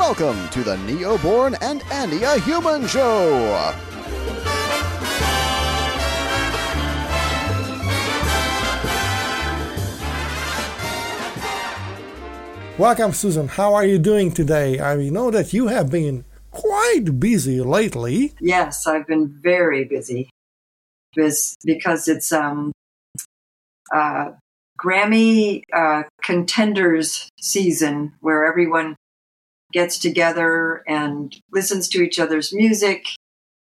Welcome to the Neoborn and Andy a Human Show. Welcome, Susan. How are you doing today? I know that you have been quite busy lately. Yes, I've been very busy because because it's um uh Grammy uh, contenders season where everyone gets together and listens to each other's music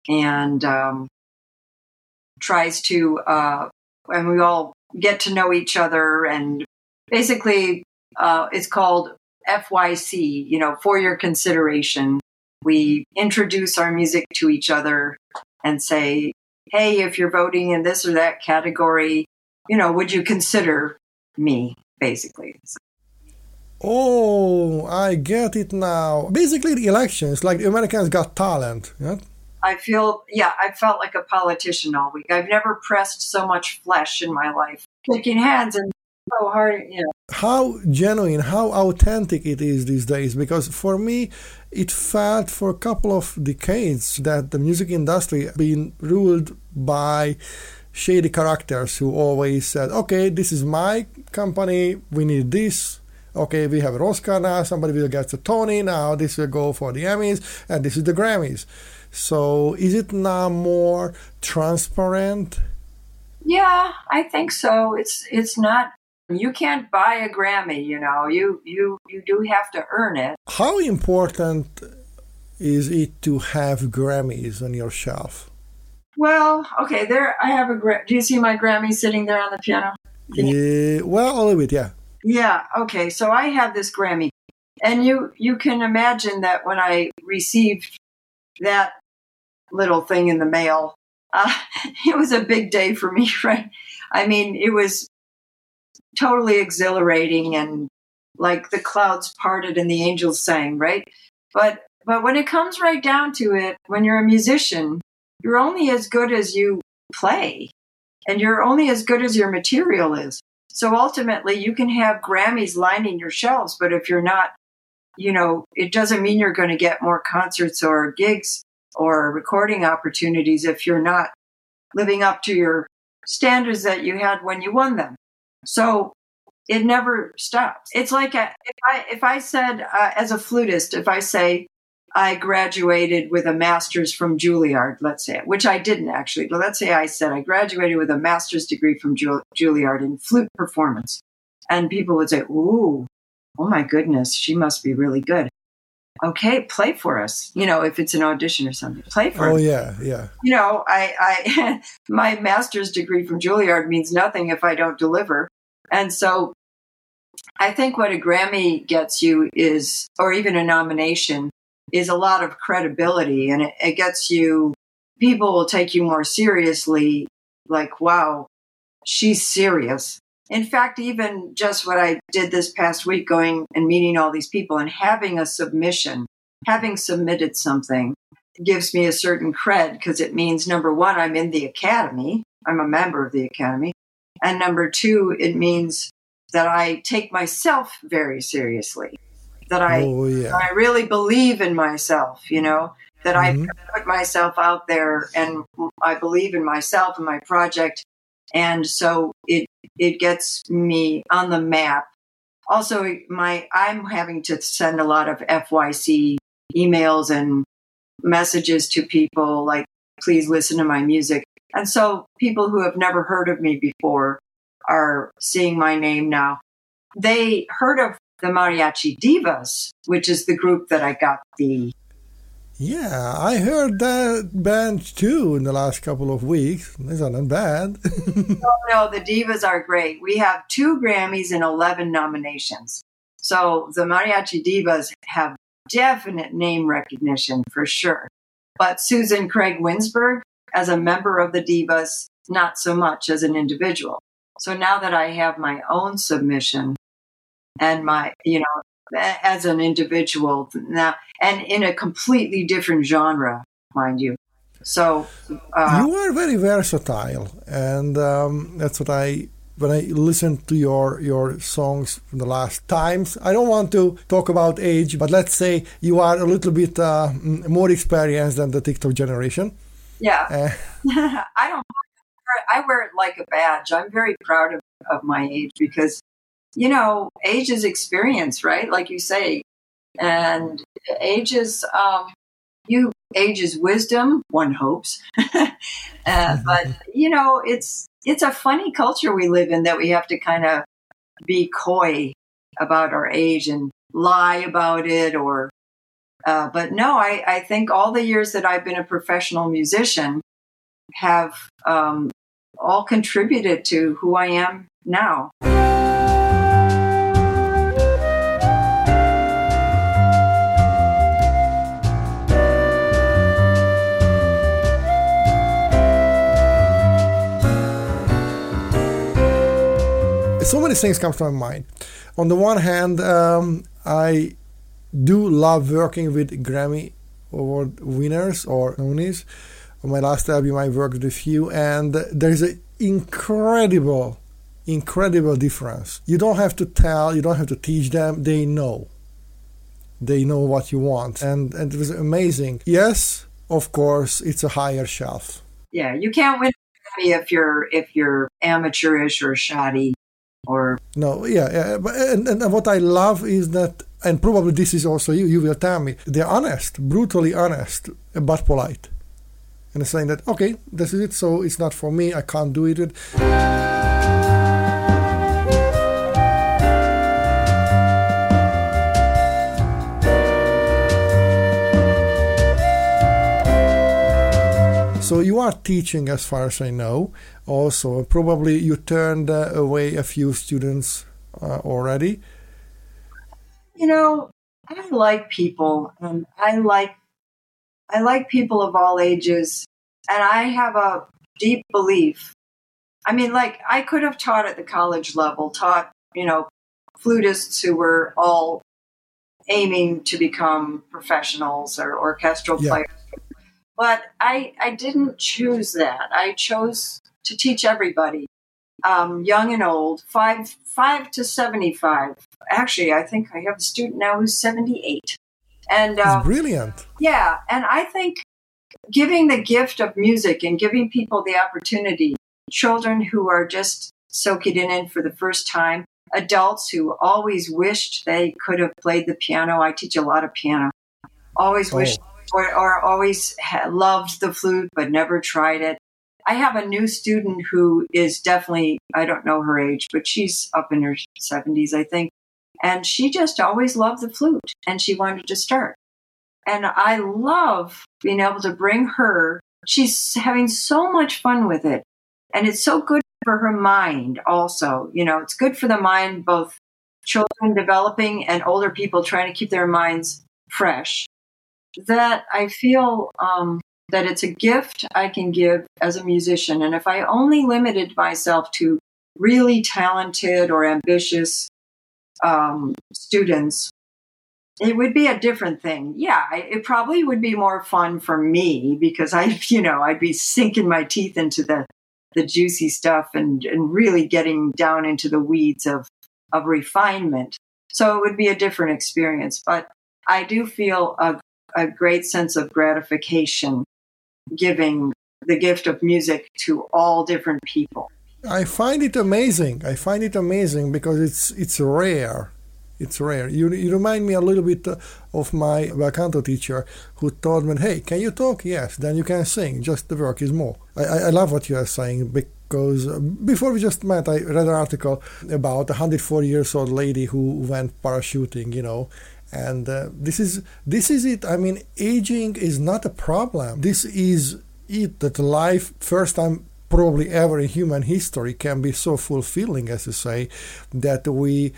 and um, tries to uh, and we all get to know each other and basically uh, it's called FYC, you know, for your consideration. We introduce our music to each other and say, hey, if you're voting in this or that category, you know, would you consider me, basically? Oh, I get it now. Basically, the elections, like the Americans Got Talent. Yeah? I feel, yeah, I felt like a politician all week. I've never pressed so much flesh in my life. Shaking hands and so hard, you know. How genuine, how authentic it is these days. Because for me, it felt for a couple of decades that the music industry been ruled by shady characters who always said, okay, this is my company, we need this. Okay, we have an Oscar now, somebody will get the Tony, now this will go for the Emmys, and this is the Grammys. So is it now more transparent? Yeah, I think so. It's it's not you can't buy a Grammy, you know. You you you do have to earn it. How important is it to have Grammys on your shelf? Well, okay, there I have a do you see my Grammy sitting there on the piano? Yeah, well, a little bit, yeah. Yeah, okay. So I have this Grammy. And you you can imagine that when I received that little thing in the mail, uh, it was a big day for me, right? I mean, it was totally exhilarating and like the clouds parted and the angels sang, right? But but when it comes right down to it, when you're a musician, you're only as good as you play and you're only as good as your material is. So ultimately, you can have Grammys lining your shelves, but if you're not, you know, it doesn't mean you're going to get more concerts or gigs or recording opportunities if you're not living up to your standards that you had when you won them. So it never stops. It's like a, if I if I said uh, as a flutist, if I say I graduated with a master's from Juilliard, let's say, which I didn't actually, but let's say I said I graduated with a master's degree from Juilliard in flute performance, and people would say, "Ooh, oh my goodness, she must be really good." Okay, play for us. You know, if it's an audition or something, play for oh, us. Oh yeah, yeah. You know, I, I, my master's degree from Juilliard means nothing if I don't deliver. And so I think what a Grammy gets you is, or even a nomination, is a lot of credibility and it, it gets you, people will take you more seriously. Like, wow, she's serious. In fact, even just what I did this past week, going and meeting all these people and having a submission, having submitted something gives me a certain cred because it means number one, I'm in the academy. I'm a member of the academy. And number two, it means that I take myself very seriously, that I, oh, yeah. I really believe in myself, you know, that mm-hmm. I put myself out there and I believe in myself and my project. And so it, it gets me on the map. Also, my, I'm having to send a lot of FYC emails and messages to people like, please listen to my music. And so people who have never heard of me before are seeing my name now. They heard of the Mariachi Divas, which is the group that I got the. Yeah, I heard that band too in the last couple of weeks. Isn't bad? no, no, the Divas are great. We have two Grammys and 11 nominations. So the Mariachi Divas have definite name recognition for sure. But Susan Craig Winsberg, as a member of the Divas, not so much as an individual. So now that I have my own submission and my, you know, as an individual now, and in a completely different genre, mind you. So uh, you are very versatile, and um, that's what I when I listen to your your songs from the last times. I don't want to talk about age, but let's say you are a little bit uh, more experienced than the TikTok generation. Yeah, uh, I don't. I wear it like a badge. I'm very proud of, of my age because, you know, age is experience, right? Like you say, and age is um, you age is wisdom. One hopes, uh, but you know, it's it's a funny culture we live in that we have to kind of be coy about our age and lie about it or uh, but no I, I think all the years that i've been a professional musician have um, all contributed to who i am now so many things come to my mind. On the one hand, um, I do love working with Grammy Award winners or nominees. On my last album, I worked with few, and there's an incredible, incredible difference. You don't have to tell, you don't have to teach them, they know. They know what you want, and, and it was amazing. Yes, of course, it's a higher shelf. Yeah, you can't win if you're if you're amateurish or shoddy or no yeah, yeah but, and, and what i love is that and probably this is also you you will tell me they're honest brutally honest but polite. And saying that okay this is it so it's not for me i can't do it So you are teaching, as far as I know, also. Probably you turned uh, away a few students uh, already. You know, I like people, and I like I like people of all ages, and I have a deep belief. I mean, like I could have taught at the college level, taught you know flutists who were all aiming to become professionals or orchestral yeah. players but I, I didn't choose that. I chose to teach everybody, um, young and old, five, five to 75. Actually, I think I have a student now who's 78. And uh, brilliant. Yeah. And I think giving the gift of music and giving people the opportunity, children who are just soaking it in for the first time, adults who always wished they could have played the piano. I teach a lot of piano. Always oh. wished or, or always loved the flute but never tried it. I have a new student who is definitely, I don't know her age, but she's up in her 70s, I think. And she just always loved the flute and she wanted to start. And I love being able to bring her. She's having so much fun with it. And it's so good for her mind also. You know, it's good for the mind, both children developing and older people trying to keep their minds fresh that I feel um, that it's a gift I can give as a musician. And if I only limited myself to really talented or ambitious um, students, it would be a different thing. Yeah, it probably would be more fun for me because I, you know, I'd be sinking my teeth into the the juicy stuff and and really getting down into the weeds of of refinement. So it would be a different experience. But I do feel a a great sense of gratification giving the gift of music to all different people. I find it amazing. I find it amazing because it's it's rare. It's rare. You, you remind me a little bit uh, of my bel canto teacher who told me, "Hey, can you talk? Yes, then you can sing. Just the work is more." I, I love what you are saying because uh, before we just met, I read an article about a 104 years old lady who went parachuting. You know, and uh, this is this is it. I mean aging is not a problem. This is it that life first time probably ever in human history can be so fulfilling as you say that we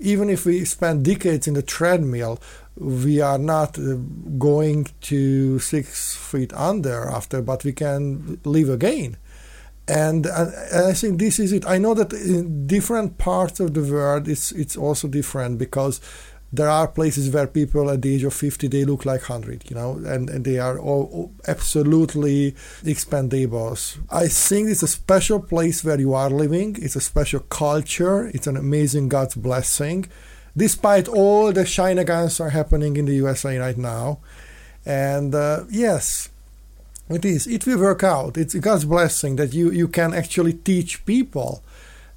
even if we spend decades in the treadmill we are not uh, going to six feet under after but we can live again. And, and, I think this is it. I know that in different parts of the world, it's it's also different because there are places where people at the age of 50 they look like 100 you know and, and they are all absolutely expendables i think it's a special place where you are living. It's a special culture. It's an amazing god's blessing. Despite all the shenanigans are happening in the usa right now. And uh, yes it is. It will work out. It's god's blessing that you you can actually teach people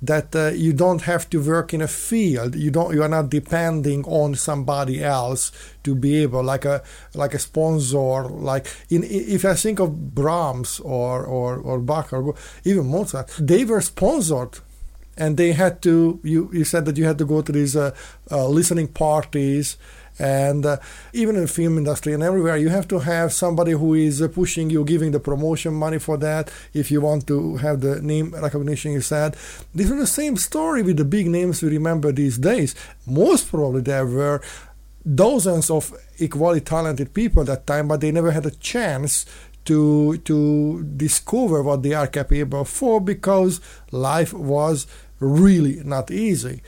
that uh, you don't have to work in a field. You don't you are not depending on somebody else to be able like a like a sponsor like in if i think of brahms or or or bach or even mozart they were sponsored. And they had to you you said that you had to go to these uh, uh, listening parties and uh, even in film industry and everywhere you have to have somebody who is uh, pushing you giving the promotion money for that if you want to have the name recognition you said. This is the same story with the big names we remember these days. Most probably there were dozens of equally talented people at that time but they never had a chance to to discover what they are capable for because life was really not easy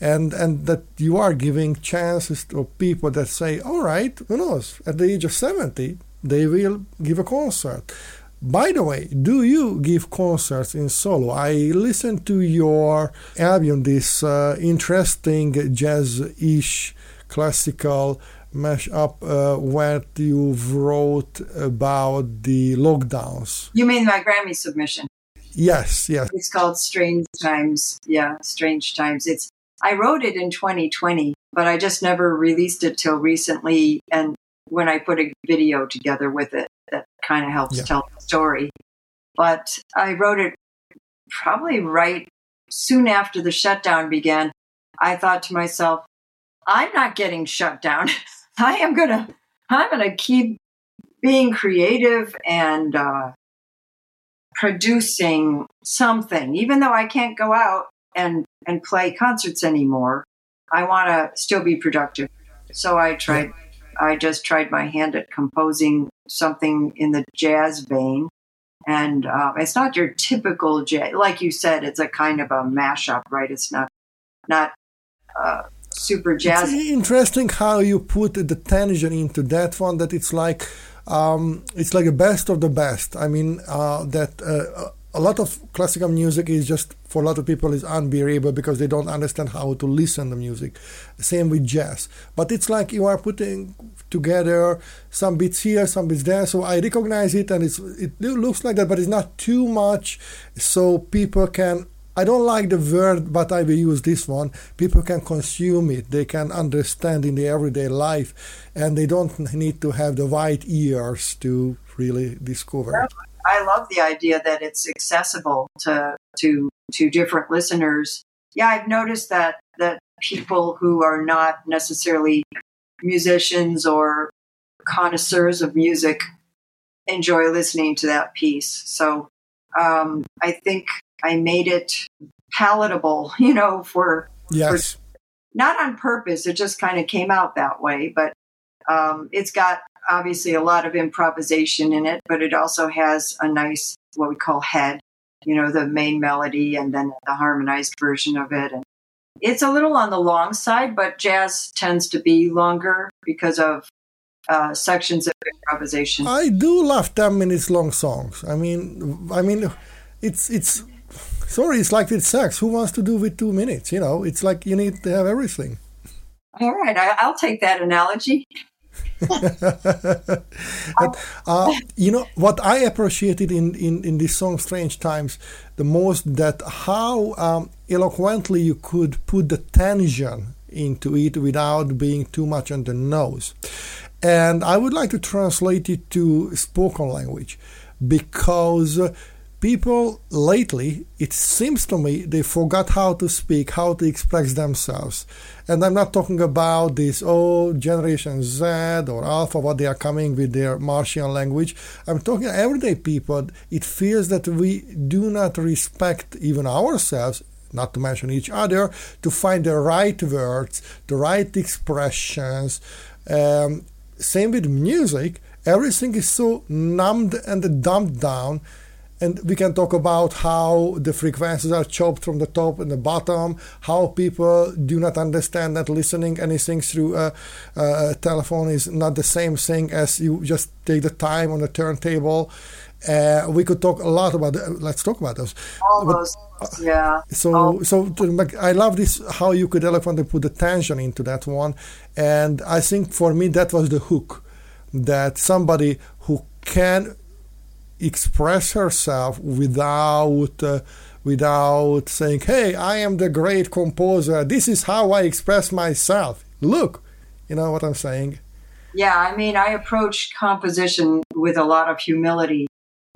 and and that you are giving chances to people that say, all right, who knows? At the age of seventy, they will give a concert. By the way, do you give concerts in solo? I listened to your album, this uh, interesting jazz-ish classical mashup uh, where you wrote about the lockdowns. You mean my Grammy submission? Yes, yes. It's called Strange Times. Yeah, Strange Times. It's I wrote it in 2020, but I just never released it till recently. And when I put a video together with it, that kind of helps yeah. tell the story. But I wrote it probably right soon after the shutdown began. I thought to myself, I'm not getting shut down. I am gonna, I'm gonna keep being creative and uh, producing something, even though I can't go out and and play concerts anymore. I want to still be productive. So I tried. I just tried my hand at composing something in the jazz vein, and uh, it's not your typical jazz. Like you said, it's a kind of a mashup, right? It's not not uh, super jazz. It's interesting how you put the tension into that one. That it's like um, it's like the best of the best. I mean uh, that uh, a lot of classical music is just for a lot of people is unbearable because they don't understand how to listen to music same with jazz but it's like you are putting together some bits here some bits there so i recognize it and it's it looks like that but it's not too much so people can I don't like the word, but I will use this one. People can consume it. They can understand in their everyday life, and they don't need to have the white ears to really discover. I love the idea that it's accessible to to to different listeners. Yeah, I've noticed that that people who are not necessarily musicians or connoisseurs of music enjoy listening to that piece. So um, I think I made it palatable, you know, for yes, for, not on purpose. It just kind of came out that way, but um, it's got obviously a lot of improvisation in it, but it also has a nice, what we call head, you know, the main melody and then the harmonized version of it. And it's a little on the long side, but jazz tends to be longer because of uh, sections of improvisation. I do love 10 minutes long songs. I mean, I mean, it's, it's, sorry, it's like with sex. Who wants to do with two minutes? You know, it's like you need to have everything. All right, I, will take that analogy. uh, you know what I appreciated in, in, in this song "Strange Times" the most that how um, eloquently you could put the tension into it without being too much on the nose. And I would like to translate it to spoken language because people lately, it seems to me, they forgot how to speak, how to express themselves. And I'm not talking about this, oh, Generation Z or Alpha, what they are coming with their Martian language. I'm talking everyday people. It feels that we do not respect even ourselves, not to mention each other, to find the right words, the right expressions. Um, same with music. Everything is so numbed and dumbed down and we can talk about how the frequencies are chopped from the top and the bottom, how people do not understand that listening anything through a, a telephone is not the same thing as you just take the time on the turntable. Uh, we could talk a lot about. The, let's talk about those. All but, those, yeah. So, oh. so I love this how you could eloquently put the tension into that one, and I think for me that was the hook, that somebody who can express herself without uh, without saying, "Hey, I am the great composer. This is how I express myself." Look, you know what I'm saying? Yeah, I mean, I approach composition with a lot of humility.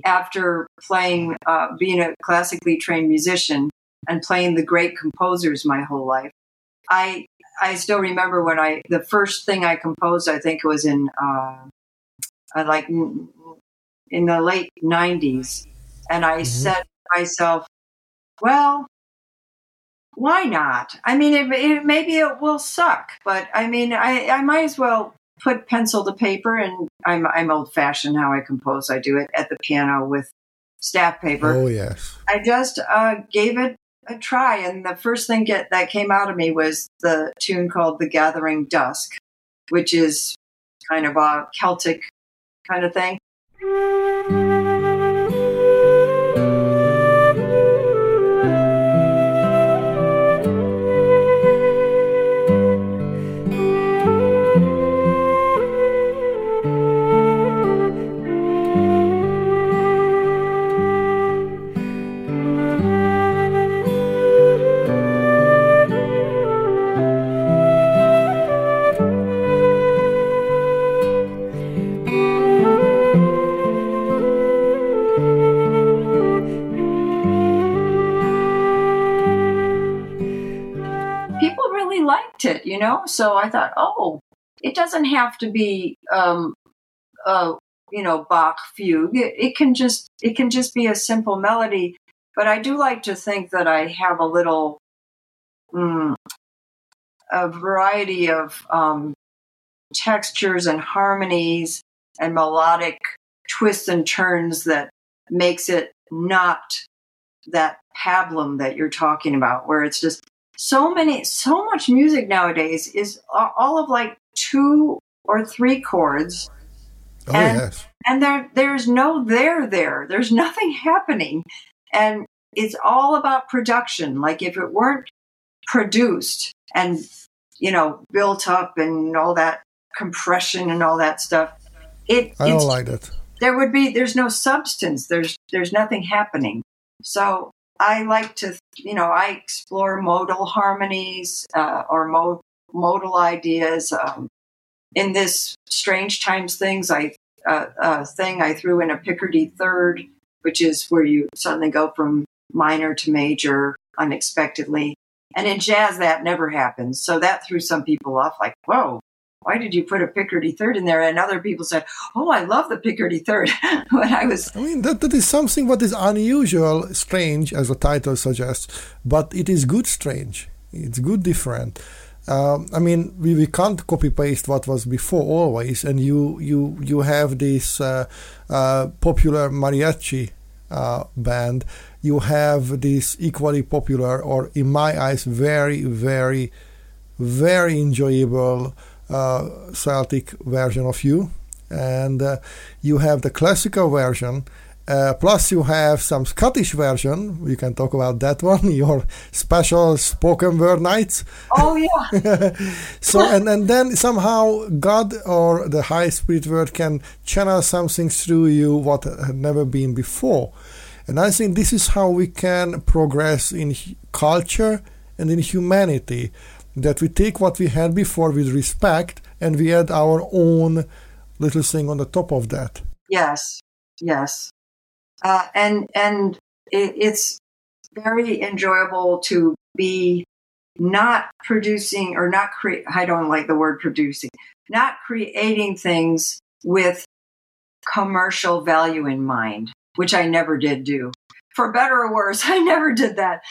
After playing, uh, being a classically trained musician and playing the great composers my whole life, I I still remember when I the first thing I composed. I think it was in uh, like in the late 90s. And I mm-hmm. said to myself, well, why not? I mean, it, it, maybe it will suck, but I mean, I, I might as well put pencil to paper. And I'm, I'm old fashioned how I compose. I do it at the piano with staff paper. Oh, yes. I just uh, gave it a try. And the first thing get, that came out of me was the tune called The Gathering Dusk, which is kind of a Celtic kind of thing. Know? So I thought, oh, it doesn't have to be, um, uh, you know, Bach fugue. It, it can just, it can just be a simple melody. But I do like to think that I have a little, mm, a variety of um, textures and harmonies and melodic twists and turns that makes it not that pablum that you're talking about, where it's just so many, so much music nowadays is all of like two or three chords. Oh, and, yes. And there, there's no there there. There's nothing happening. And it's all about production. Like if it weren't produced and, you know, built up and all that compression and all that stuff, it, I don't like that. There would be, there's no substance. There's, there's nothing happening. So I like to, you know, I explore modal harmonies uh, or mo- modal ideas. Um, in this Strange Times things, I uh, uh, thing I threw in a Picardy third, which is where you suddenly go from minor to major unexpectedly. And in jazz, that never happens. So that threw some people off, like, whoa, why did you put a Picardy third in there? And other people said, oh, I love the Picardy third. when I was. I mean, that, that is something what is unusual, strange, as the title suggests, but it is good strange. It's good different. Um, I mean, we, we can't copy paste what was before always, and you you you have this uh, uh, popular mariachi uh, band. You have this equally popular, or in my eyes, very very very enjoyable Celtic version of you, and uh, you have the classical version. Uh, plus, you have some Scottish version. We can talk about that one. Your special spoken word nights. Oh yeah. so and and then somehow God or the High Spirit word can channel something through you what had never been before. And I think this is how we can progress in culture and in humanity that we take what we had before with respect and we add our own little thing on the top of that. Yes, yes, uh, and and it, it's very enjoyable to be not producing or not create. I don't like the word producing. Not creating things with commercial value in mind, which I never did do. For better or worse, I never did that.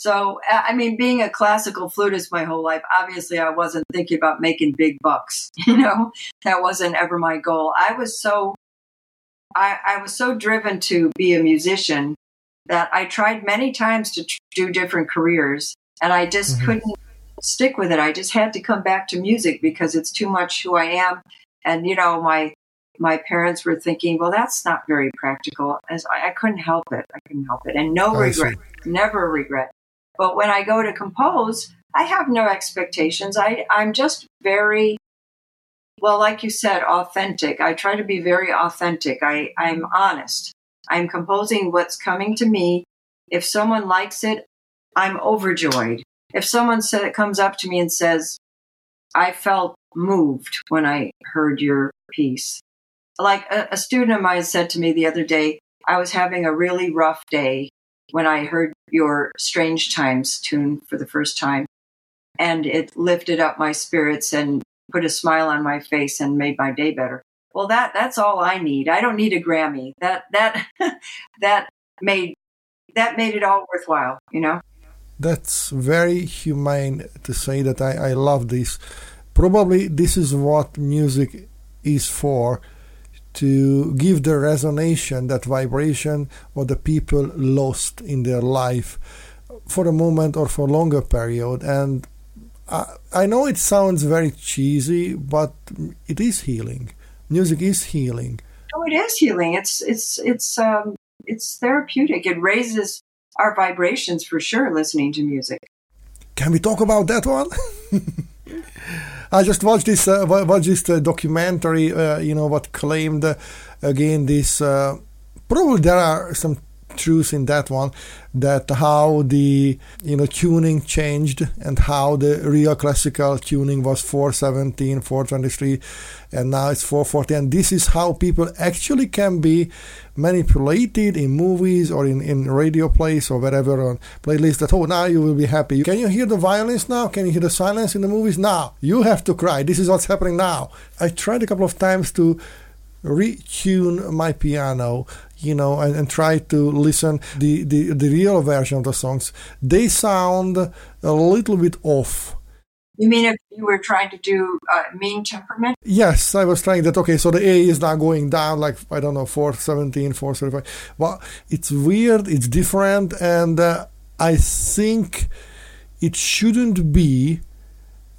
So, I mean, being a classical flutist my whole life, obviously I wasn't thinking about making big bucks. You know, that wasn't ever my goal. I was so I, I was so driven to be a musician that I tried many times to tr- do different careers and I just mm-hmm. couldn't stick with it. I just had to come back to music because it's too much who I am. And, you know, my, my parents were thinking, well, that's not very practical. As I, I couldn't help it. I couldn't help it. And no regret, never regret. But when I go to compose, I have no expectations. I, I'm just very, well, like you said, authentic. I try to be very authentic. I, I'm honest. I'm composing what's coming to me. If someone likes it, I'm overjoyed. If someone said, comes up to me and says, I felt moved when I heard your piece. Like a, a student of mine said to me the other day, I was having a really rough day when I heard your Strange Times tune for the first time. And it lifted up my spirits and put a smile on my face and made my day better. Well, that, that's all I need. I don't need a Grammy. That, that, that made, that made it all worthwhile, you know? That's very humane to say that I, I love this. Probably this is what music is for to give the resonation, that vibration, what the people lost in their life for a moment or for a longer period. And I, I know it sounds very cheesy, but it is healing. Music is healing. Oh, it is healing. It's it's it's um it's therapeutic. It raises our vibrations for sure listening to music. Can we talk about that one? I just watched this uh, watched this uh, documentary. Uh, you know what claimed again this. Uh, probably there are some truth in that one that how the you know tuning changed and how the real classical tuning was 417 423 and now it's 440 and this is how people actually can be manipulated in movies or in, in radio plays or wherever on playlists that oh now you will be happy. Can you hear the violence now? Can you hear the silence in the movies? Now you have to cry. This is what's happening now. I tried a couple of times to retune my piano you know, and, and try to listen the, the the real version of the songs, they sound a little bit off. You mean if you were trying to do uh, mean temperament? Yes, I was trying that. Okay, so the A is now going down, like I don't know, 417, 435. Well, it's weird, it's different, and uh, I think it shouldn't be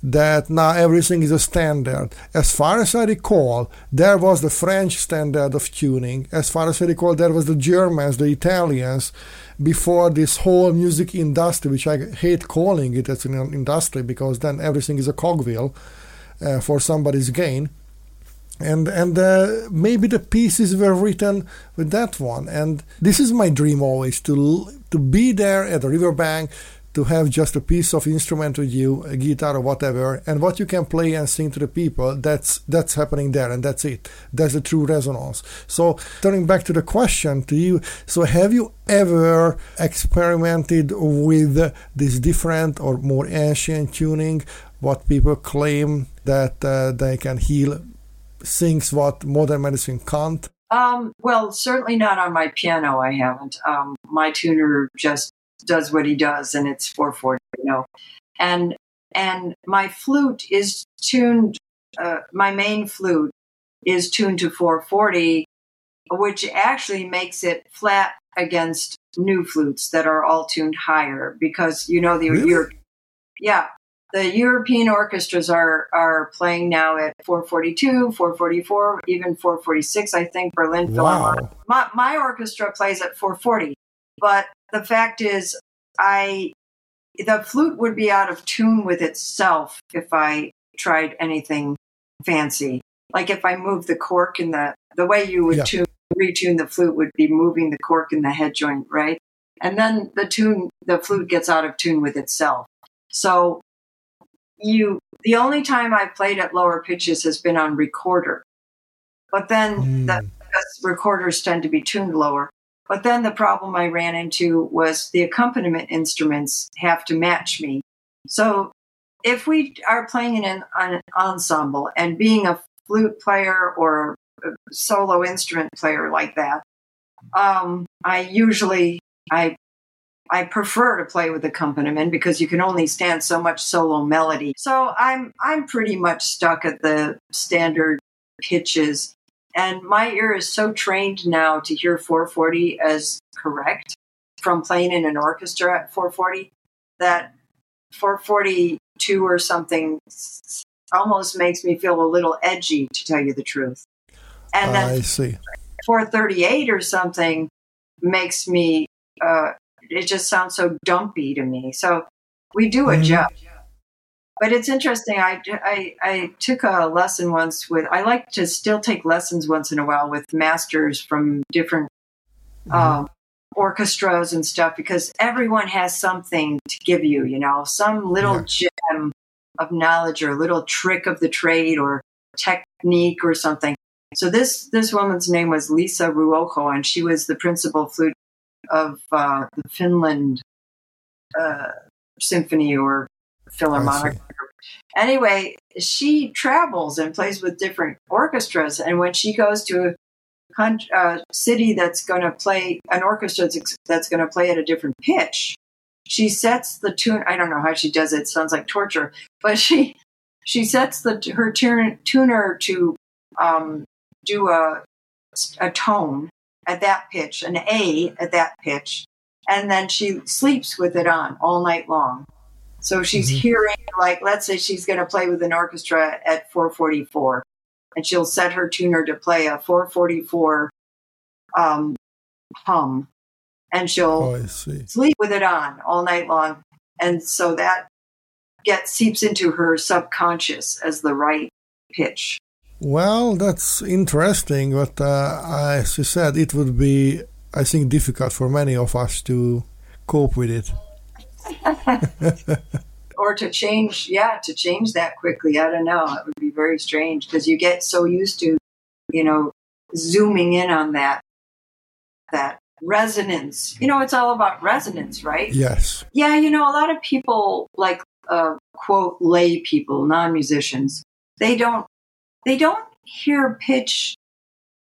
that now everything is a standard. As far as I recall, there was the French standard of tuning. As far as I recall, there was the Germans, the Italians, before this whole music industry, which I hate calling it as an industry because then everything is a cogwheel uh, for somebody's gain. And and uh, maybe the pieces were written with that one. And this is my dream always to to be there at the riverbank to have just a piece of instrument with you, a guitar or whatever, and what you can play and sing to the people, that's that's happening there and that's it. That's the true resonance. So turning back to the question to you, so have you ever experimented with this different or more ancient tuning, what people claim that uh, they can heal things what modern medicine can't? Um, well, certainly not on my piano. I haven't. Um, my tuner just does what he does, and it's 440. You know, and and my flute is tuned. Uh, my main flute is tuned to 440, which actually makes it flat against new flutes that are all tuned higher because you know the really? Europe, yeah the European orchestras are are playing now at 442, 444, even 446. I think Berlin Philharmonic. Wow. My, my orchestra plays at 440, but the fact is, I the flute would be out of tune with itself if I tried anything fancy. Like if I moved the cork in the the way you would yeah. tune retune the flute would be moving the cork in the head joint, right? And then the tune the flute gets out of tune with itself. So you the only time I played at lower pitches has been on recorder. But then mm. the recorders tend to be tuned lower. But then the problem I ran into was the accompaniment instruments have to match me. So if we are playing in an, an ensemble and being a flute player or solo instrument player like that, um, I usually I I prefer to play with accompaniment because you can only stand so much solo melody. So I'm I'm pretty much stuck at the standard pitches And my ear is so trained now to hear 440 as correct from playing in an orchestra at 440 that 442 or something almost makes me feel a little edgy, to tell you the truth. And then I see. 438 or something makes me, uh, it just sounds so dumpy to me. So we do Mhm. adjust. But it's interesting. I, I, I took a lesson once with, I like to still take lessons once in a while with masters from different um, orchestras and stuff because everyone has something to give you, you know, some little gem of knowledge or a little trick of the trade or technique or something. So this this woman's name was Lisa Ruoho, and she was the principal flute of uh, the Finland uh, Symphony or Philharmonic. Anyway, she travels and plays with different orchestras, and when she goes to a con- uh, city that's going to play an orchestra that's, that's going to play at a different pitch, she sets the tune. I don't know how she does it. it sounds like torture, but she she sets the her tune, tuner to um, do a a tone at that pitch, an A at that pitch, and then she sleeps with it on all night long. So she's Mhm. hearing, like, let's say she's going to play with an orchestra at 444, and she'll set her tuner to play a 444 um, hum, and she'll Oh, sleep with it on all night long. And so that gets seeps into her subconscious as the right pitch. Well, that's interesting, but uh, as you said, it would be, I think, difficult for many of us to cope with it. Or to change, yeah, to change that quickly. I don't know. It would be very strange because you get so used to, you know, zooming in on that, that resonance. You know, it's all about resonance, right? Yes. Yeah, you know, a lot of people like uh, quote lay people, non-musicians. They don't they don't hear pitch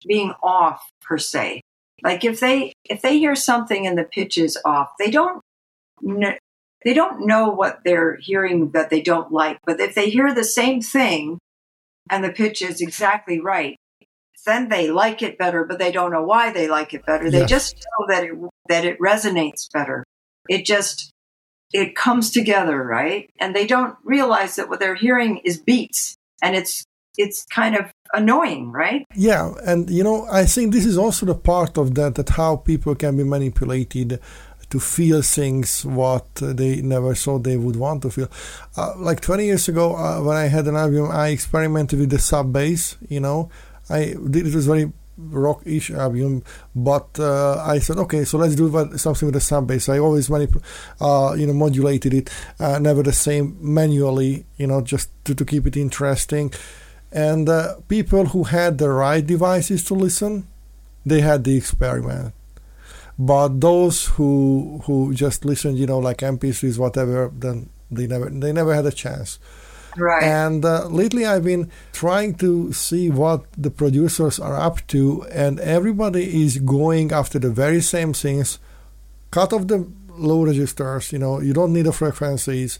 being off per se. Like if they if they hear something and the pitch is off, they don't they don't know what they're hearing that they don't like. But if they hear the same thing and the pitch is exactly right, then they like it better. But they don't know why they like it better. They Yes. just know that it that it resonates better. It just it comes together, right? And they don't realize that what they're hearing is beats, and it's it's kind of annoying, right? Yeah, and you know, I think this is also the part of that that how people can be manipulated to feel things what they never thought they would want to feel. Uh, like 20 years ago, uh, when I had an album, I experimented with the sub bass. You know, I did it was very rock-ish album, but uh, I said, okay, so let's do something with the sub bass. I always manip- uh, you know, modulated it, uh, never the same manually, you know, just to, to keep it interesting. And uh, people who had the right devices to listen, they had the experiment. But those who who just listened, you know, like MP3s, whatever, then they never they never had a chance. Right. And uh, lately, I've been trying to see what the producers are up to, and everybody is going after the very same things. Cut off the low registers. You know, you don't need the frequencies,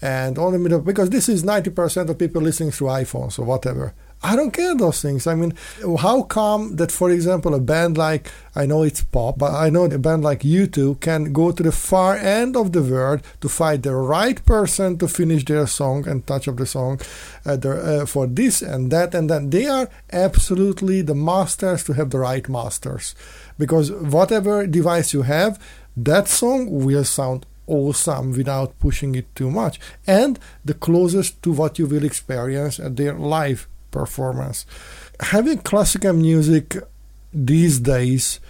and only middle because this is ninety percent of people listening through iPhones or whatever. I don't care those things. I mean, how come that, for example, a band like I know it's pop, but I know a band like U2 can go to the far end of the world to find the right person to finish their song and touch up the song uh, the, uh, for this and that and then they are absolutely the masters to have the right masters. Because whatever device you have, that song will sound awesome without pushing it too much. And the closest to what you will experience at their live performance. Having classical music these days,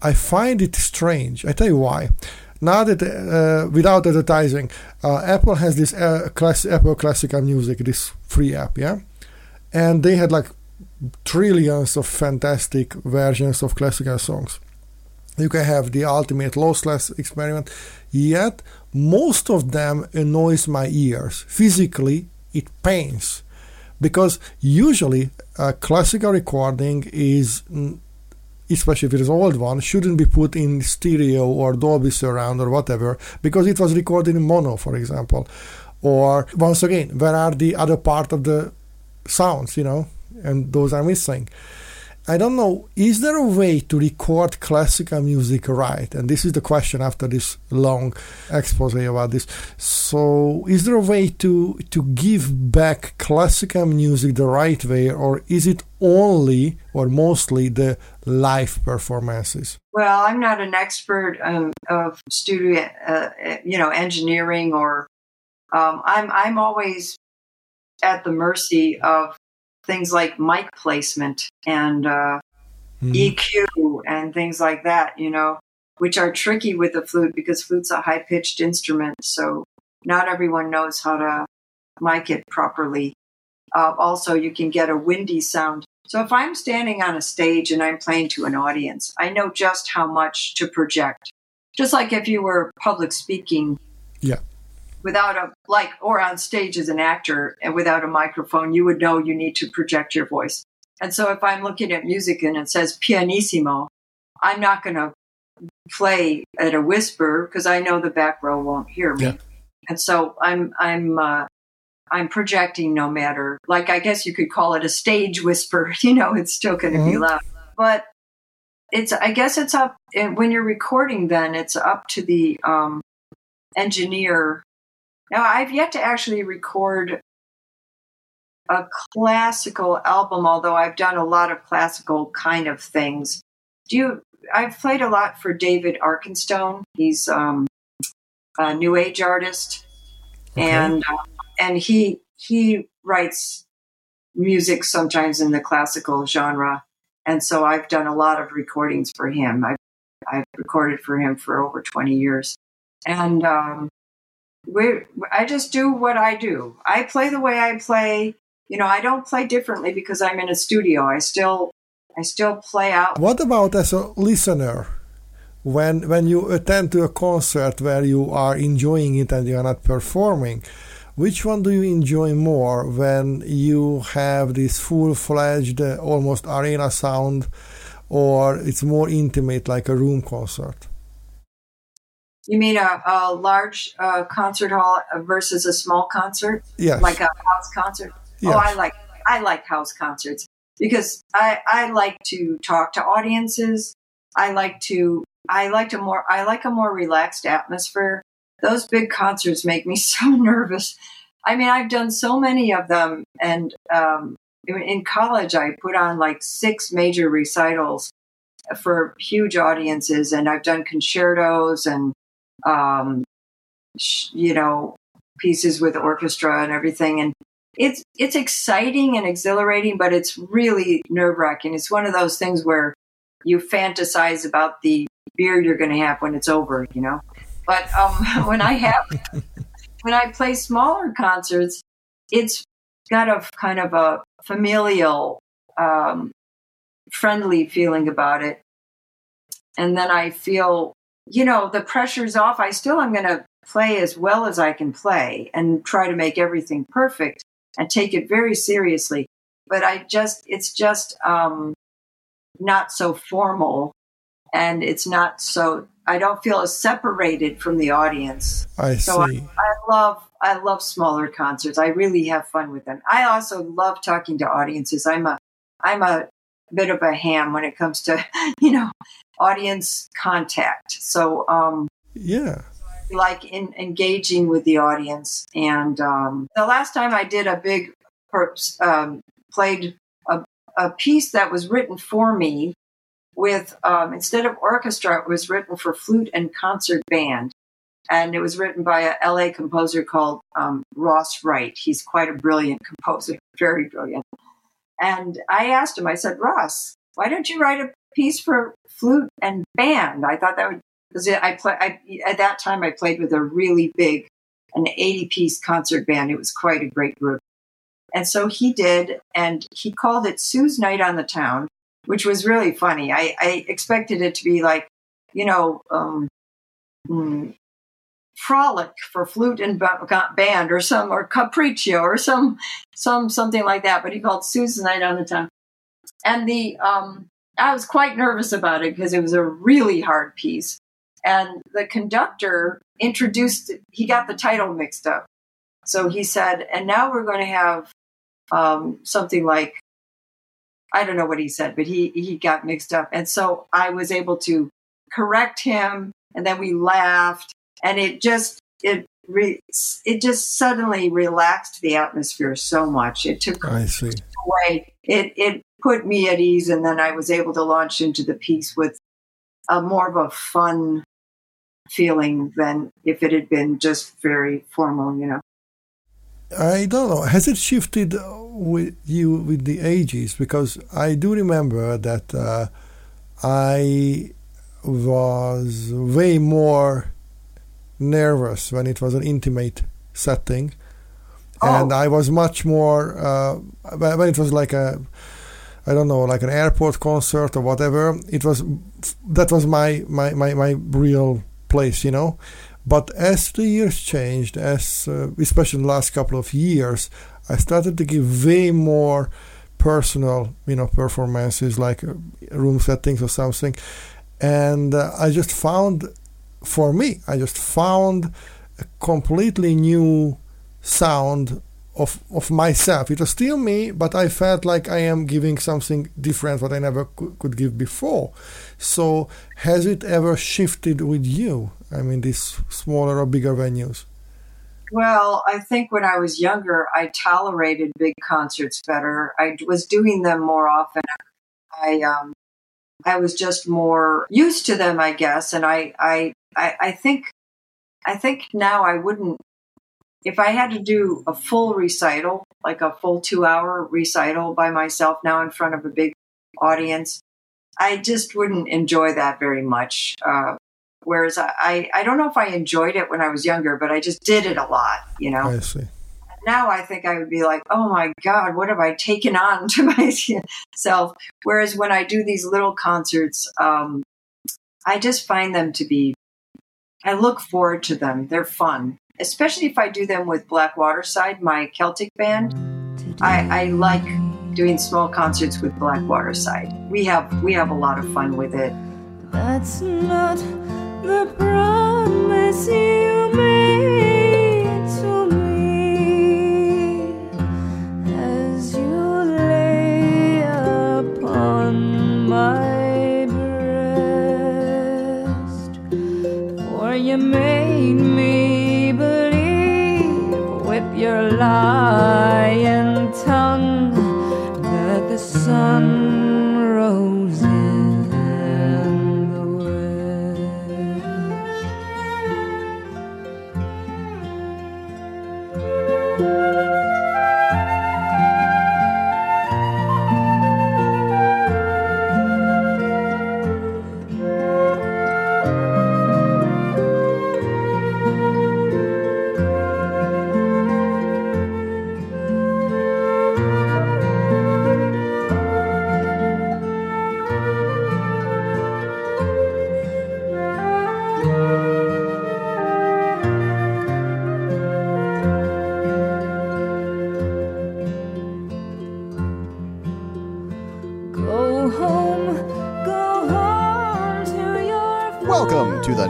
I find it strange. I tell you why. Now that uh, without advertising, uh, Apple has this uh, class, Apple Classical Music, this free app, yeah, and they had like trillions of fantastic versions of classical songs. You can have the ultimate lossless experiment, yet most of them annoys my ears. Physically, it pains because usually a classical recording is mm, especially if it is an old one shouldn't be put in stereo or dolby surround or whatever because it was recorded in mono for example. Or once again where are the other part of the sounds you know and those are missing I don't know, is there a way to record classical music right? And this is the question after this long expose about this. So, is there a way to to give back classical music the right way, or is it only or mostly the live performances? Well, I'm not an expert um, of studio, uh, you know, engineering, or um, I'm I'm always at the mercy of things like mic placement and uh, mm-hmm. EQ and things like that, you know, which are tricky with the flute because flute's a high pitched instrument. So not everyone knows how to mic it properly. Uh, also, you can get a windy sound. So if I'm standing on a stage and I'm playing to an audience, I know just how much to project. Just like if you were public speaking. Yeah without a like or on stage as an actor and without a microphone you would know you need to project your voice and so if i'm looking at music and it says pianissimo i'm not going to play at a whisper because i know the back row won't hear me yeah. and so i'm i'm uh, i'm projecting no matter like i guess you could call it a stage whisper you know it's still going to mm-hmm. be loud but it's i guess it's up when you're recording then it's up to the um, engineer now, I've yet to actually record a classical album, although I've done a lot of classical kind of things. Do you? I've played a lot for David Arkenstone. He's um, a new age artist, okay. and uh, and he he writes music sometimes in the classical genre, and so I've done a lot of recordings for him. I've I've recorded for him for over twenty years, and um, we I just do what I do. I play the way I play. You know, I don't play differently because I'm in a studio. I still I still play out. What about as a listener? When when you attend to a concert where you are enjoying it and you are not performing, which one do you enjoy more when you have this full-fledged uh, almost arena sound or it's more intimate like a room concert? You mean a, a large uh, concert hall versus a small concert? Yes. Like a house concert? Yes. Oh, I like I like house concerts because I, I like to talk to audiences. I like to I like to more I like a more relaxed atmosphere. Those big concerts make me so nervous. I mean, I've done so many of them, and um, in college, I put on like six major recitals for huge audiences, and I've done concertos and um, you know, pieces with orchestra and everything. And it's it's exciting and exhilarating, but it's really nerve wracking. It's one of those things where you fantasize about the beer you're going to have when it's over, you know. But um, when I have when I play smaller concerts, it's got a kind of a familial, um, friendly feeling about it, and then I feel you know, the pressure's off. I still am going to play as well as I can play and try to make everything perfect and take it very seriously. But I just, it's just um, not so formal and it's not so, I don't feel as separated from the audience. I so see. I, I love, I love smaller concerts. I really have fun with them. I also love talking to audiences. I'm a, I'm a bit of a ham when it comes to, you know, audience contact. So, um, yeah. Like in engaging with the audience. And um, the last time I did a big, um, played a, a piece that was written for me with, um, instead of orchestra, it was written for flute and concert band. And it was written by a LA composer called um, Ross Wright. He's quite a brilliant composer, very brilliant. And I asked him, I said, Ross, why don't you write a piece for flute and band? I thought that would, because I play, I, at that time I played with a really big, an 80 piece concert band. It was quite a great group. And so he did, and he called it Sue's Night on the Town, which was really funny. I, I expected it to be like, you know, um, mm, frolic for flute and band or some or capriccio or some some something like that but he called susan night on the town and the um i was quite nervous about it because it was a really hard piece. And the conductor introduced he got the title mixed up. So he said and now we're going to have um, something like I don't know what he said, but he he got mixed up, and so I was able to correct him, and then we laughed, and it just it re, it just suddenly relaxed the atmosphere so much. It took I see. away it it put me at ease, and then I was able to launch into the piece with a more of a fun feeling than if it had been just very formal, you know. I don't know. Has it shifted with you with the ages? Because I do remember that uh, I was way more nervous when it was an intimate setting, Oh. and I was much more uh, when it was like a I don't know, like an airport concert or whatever. It was that was my my my, my real place, you know. But as the years changed, as uh, especially the last couple of years, I started to give way more personal, you know, performances like uh, room settings or something, and uh, I just found, for me, I just found a completely new sound of of myself. It was still me, but I felt like I am giving something different what I never could, could give before. So has it ever shifted with you? I mean, these smaller or bigger venues. Well, I think when I was younger, I tolerated big concerts better. I was doing them more often. I um, I was just more used to them, I guess, and I I I, I think I think now I wouldn't if I had to do a full recital, like a full two hour recital by myself now in front of a big audience, I just wouldn't enjoy that very much. Uh, whereas I, I, I don't know if I enjoyed it when I was younger, but I just did it a lot, you know. I see. Now I think I would be like, oh my God, what have I taken on to myself? Whereas when I do these little concerts, um, I just find them to be, I look forward to them. They're fun especially if I do them with Black Waterside, my Celtic band. I, I like doing small concerts with Black Waterside. We have we have a lot of fun with it. That's not the promise you made lying tongue that the sun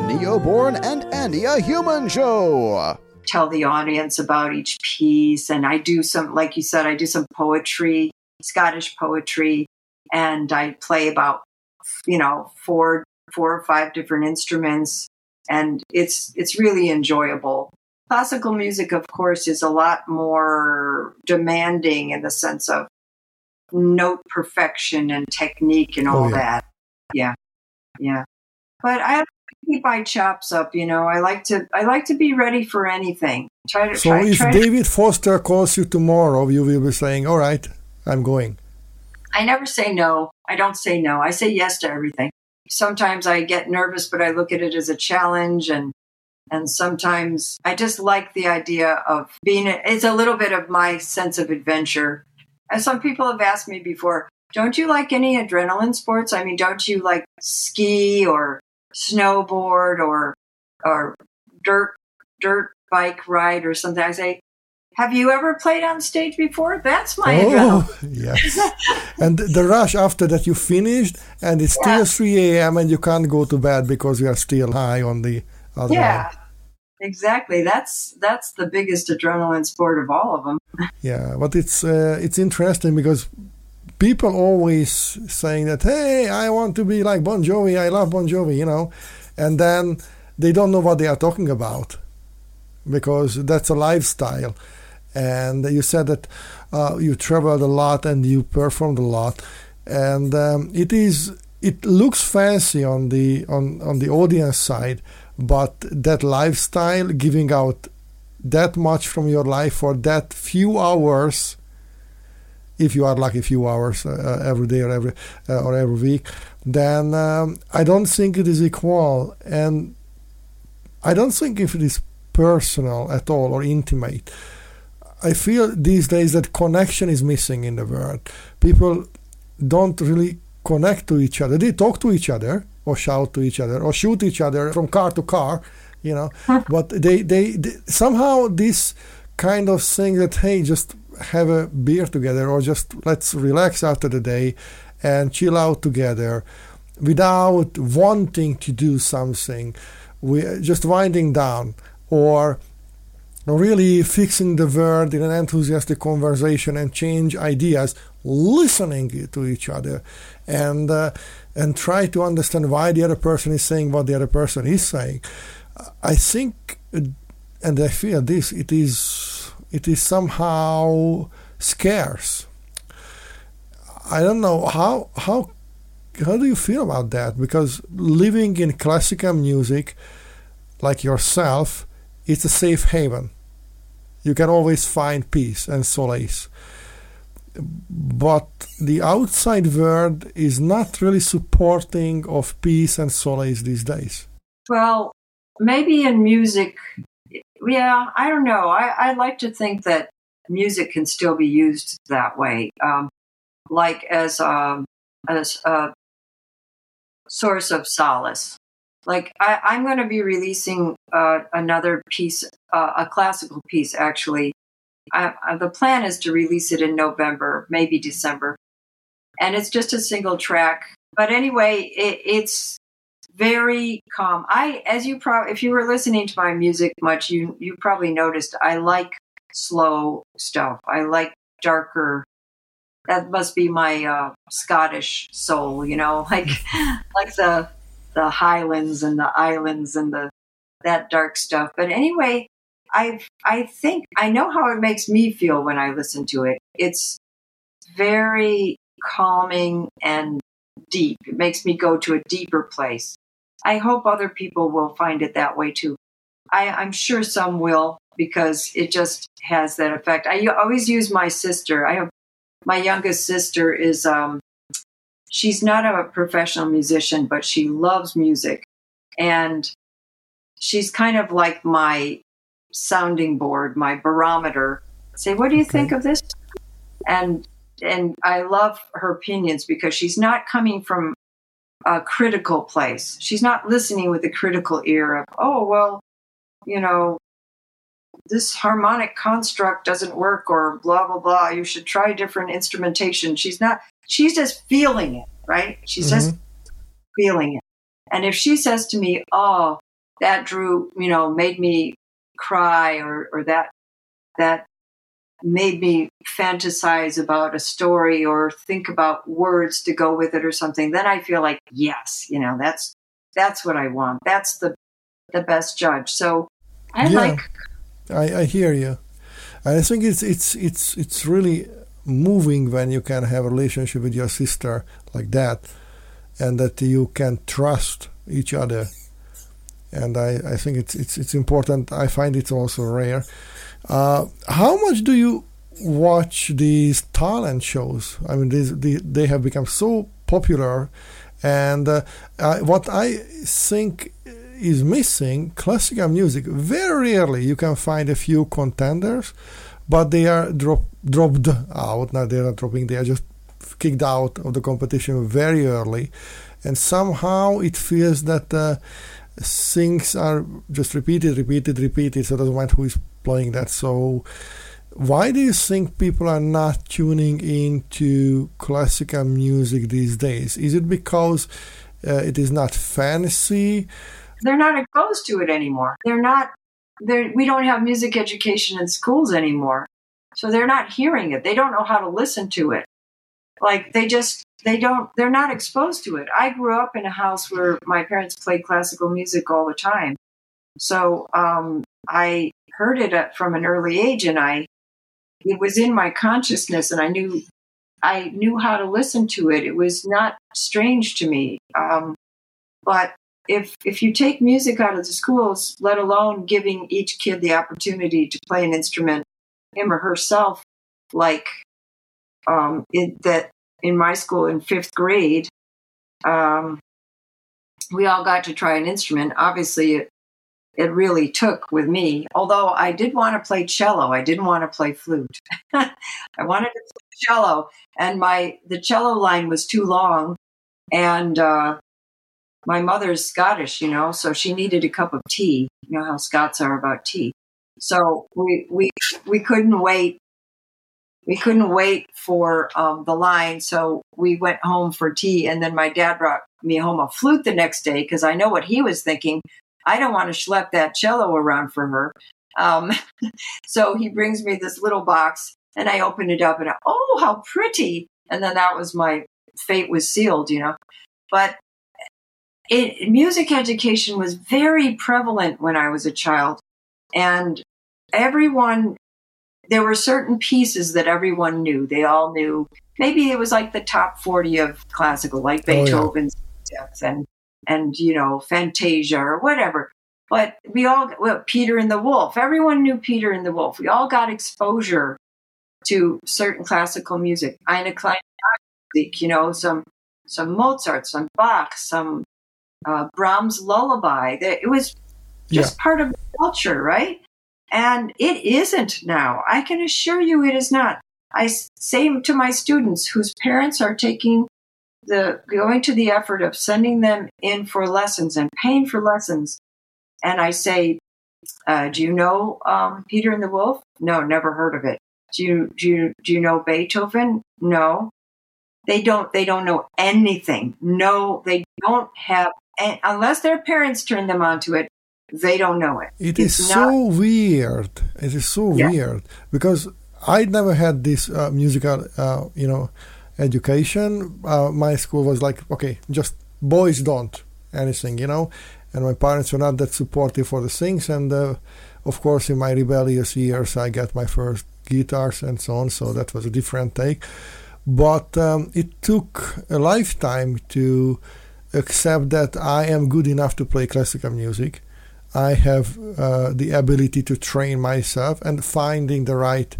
Neoborn and Andy a Human Show. Tell the audience about each piece, and I do some, like you said, I do some poetry, Scottish poetry, and I play about, you know, four four or five different instruments, and it's it's really enjoyable. Classical music, of course, is a lot more demanding in the sense of note perfection and technique and Oh, all yeah. that. Yeah, yeah. But I keep my chops up. You know, I like to I like to be ready for anything. Try to So try, if try to- David Foster calls you tomorrow, you will be saying, "All right, I'm going." I never say no. I don't say no. I say yes to everything. Sometimes I get nervous, but I look at it as a challenge and and sometimes I just like the idea of being it's a little bit of my sense of adventure. And some people have asked me before, don't you like any adrenaline sports? I mean, don't you like ski or snowboard or or dirt dirt bike ride or something? I say, have you ever played on stage before? That's my adrenaline. Oh, yes. and the rush after that you finished, and it's still 3 a.m. and you can't go to bed because you are still high on the other Yeah, exactly. That's that's the biggest adrenaline sport of all of them. Yeah, but it's uh, it's interesting because people always saying that, hey, I want to be like Bon Jovi, I love Bon Jovi, you know, and then they don't know what they are talking about because that's a lifestyle. And you said that uh, you traveled a lot and you performed a lot, and um, it is it looks fancy on the on on the audience side, but that lifestyle, giving out that much from your life for that few hours if you are lucky a few hours uh, uh, every day or every uh, or every week then um, i don't think it is equal. And i don't think if it is personal at all or intimate. I feel these days that connection is missing in the world. People don't really connect to each other. They talk to each other or shout to each other or shoot each other from car to car you know. But they, they they somehow this kind of thing that hey just have a beer together or just let's relax after the day and chill out together without wanting to do something. We just winding down or really fixing the word in an enthusiastic conversation and change ideas listening to each other and uh, and try to understand why the other person is saying what the other person is saying. I think and i feel this it is it is somehow scarce. I don't know how how how do you feel about that? Because living in classical music, like yourself, it's a safe haven. You can always find peace and solace. But the outside world is not really supporting of peace and solace these days. Well, maybe in music yeah, I don't know. I, I like to think that music can still be used that way, um, like as um, as a source of solace. Like I, am going to be releasing uh, another piece, uh, a classical piece, actually. I, I, the plan is to release it in November, maybe December, and it's just a single track. But anyway, it, it's very calm. I, as you probably, if you were listening to my music much, you you probably noticed I like slow stuff. I like darker. That must be my uh, Scottish soul, you know, like like the the Highlands and the islands and the that dark stuff. But anyway, I I think I know how it makes me feel when I listen to it. It's very calming and deep. It makes me go to a deeper place. I hope other people will find it that way too. I, I'm sure some will because it just has that effect. I always use my sister. I have my youngest sister is um, she's not a professional musician, but she loves music, and she's kind of like my sounding board, my barometer. Say, what do you okay. think of this? And and I love her opinions because she's not coming from a critical place. She's not listening with a critical ear of, oh, well, you know, this harmonic construct doesn't work or blah, blah, blah. You should try different instrumentation. She's not, she's just feeling it, right? She's mm-hmm. just feeling it. And if she says to me, oh, that drew, you know, made me cry or, or that, that made me fantasize about a story or think about words to go with it or something then i feel like yes you know that's that's what i want. That's the the best judge. So i yeah, like I, I hear you. I think it's it's it's it's really moving when you can have a relationship with your sister like that and that you can trust each other and I, I think it's, it's it's important. I find it also rare. Uh, how much do you watch these talent shows? I mean, these, they, they have become so popular, and uh, uh, what I think is missing classical music. Very rarely you can find a few contenders, but they are drop, dropped out. Now they are not dropping; they are just kicked out of the competition very early, and somehow it feels that uh, things are just repeated, repeated, repeated. So it doesn't matter who is playing that. So why do you think people are not tuning into classical music these days? Is it because uh, it is not fancy? They're not exposed to it anymore. They're not. They're, we don't have music education in schools anymore, so they're not hearing it. They don't know how to listen to it. like they just they don't they're not exposed to it. I grew up in a house where my parents played classical music all the time, so um, I heard it from an early age, and I it was in my consciousness, and I knew I knew how to listen to it. It was not strange to me. Um, but if if you take music out of the schools, let alone giving each kid the opportunity to play an instrument, him or herself, like um, in, that in my school in fifth grade, um, we all got to try an instrument. Obviously, it it really took with me. Although I did want to play cello, I didn't want to play flute. I wanted to play cello, and my the cello line was too long, and uh, my mother's Scottish, you know, so she needed a cup of tea. You know how Scots are about tea. So we we we couldn't wait. We couldn't wait for um, the line, so we went home for tea, and then my dad brought me home a flute the next day because I know what he was thinking. I don't want to schlep that cello around for her. Um, so he brings me this little box, and I open it up, and I, oh, how pretty! And then that was my fate was sealed, you know. But it, music education was very prevalent when I was a child, and everyone there were certain pieces that everyone knew. They all knew. Maybe it was like the top forty of classical, like Beethoven's oh, yeah. and and you know Fantasia or whatever. But we all well, Peter and the Wolf. Everyone knew Peter and the Wolf. We all got exposure to certain classical music. Eine kleine you know, some some Mozart, some Bach, some uh, Brahms' Lullaby. That it was just yeah. part of the culture, right? And it isn't now. I can assure you it is not. I say to my students whose parents are taking the going to the effort of sending them in for lessons and paying for lessons, and I say, uh, "Do you know um, Peter and the Wolf? No, never heard of it. Do you do you do you know Beethoven? No, they don't. They don't know anything. No, they don't have unless their parents turn them onto it, they don't know it. It it's is not, so weird. It is so yeah. weird because I never had this uh, musical, uh, you know, education. Uh, my school was like, okay, just boys don't anything, you know, and my parents were not that supportive for the things. And uh, of course, in my rebellious years, I got my first guitars and so on. So that was a different take. But um, it took a lifetime to accept that I am good enough to play classical music. I have uh, the ability to train myself and finding the right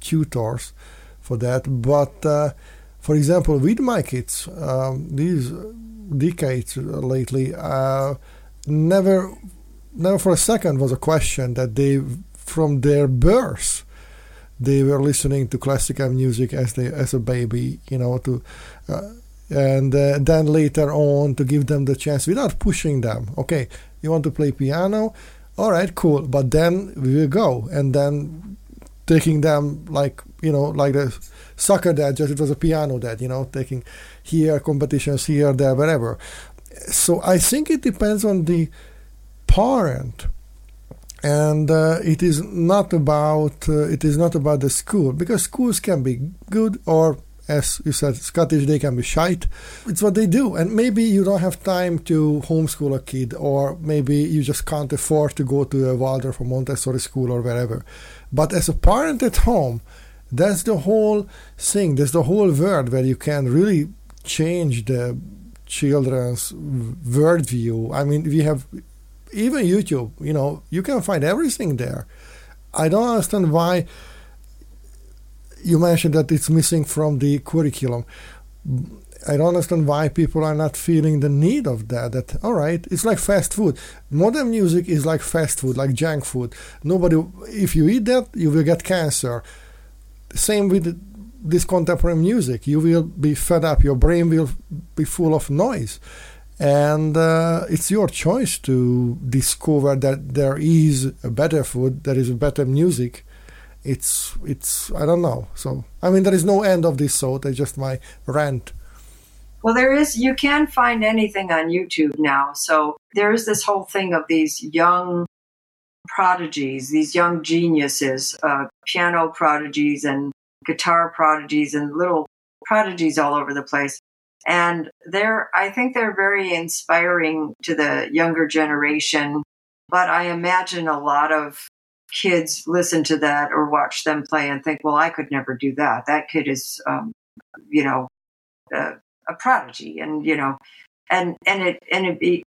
tutors for that. But uh, for example, with my kids, um, these decades lately, uh, never, never for a second was a question that they, from their birth, they were listening to classical music as they as a baby. You know, to uh, and uh, then later on to give them the chance without pushing them. Okay, you want to play piano? All right, cool. But then we will go, and then taking them like you know like the soccer dad, just it was a piano dad, you know, taking here competitions here, there, wherever. So I think it depends on the parent and uh, it is not about uh, it is not about the school because schools can be good or as you said, Scottish, they can be shite. It's what they do. And maybe you don't have time to homeschool a kid, or maybe you just can't afford to go to a Waldorf or Montessori school or wherever. But as a parent at home, that's the whole thing. That's the whole world where you can really change the children's worldview. I mean, we have even YouTube, you know, you can find everything there. I don't understand why you mentioned that it's missing from the curriculum. I don't understand why people are not feeling the need of that. That all right, it's like fast food. Modern music is like fast food, like junk food. Nobody, if you eat that, you will get cancer. Same with this contemporary music. You will be fed up. Your brain will be full of noise, and uh, it's your choice to discover that there is a better food, there is a better music, it's it's I don't know. So I mean, there is no end of this thought. It's just my rant. Well, there is. You can find anything on YouTube now. So there is this whole thing of these young prodigies, these young geniuses, uh, piano prodigies and guitar prodigies, and little prodigies all over the place. And they're, I think they're very inspiring to the younger generation. But I imagine a lot of kids listen to that or watch them play and think, well, I could never do that. That kid is, um, you know, uh, a prodigy. And, you know, and, and it, and it be,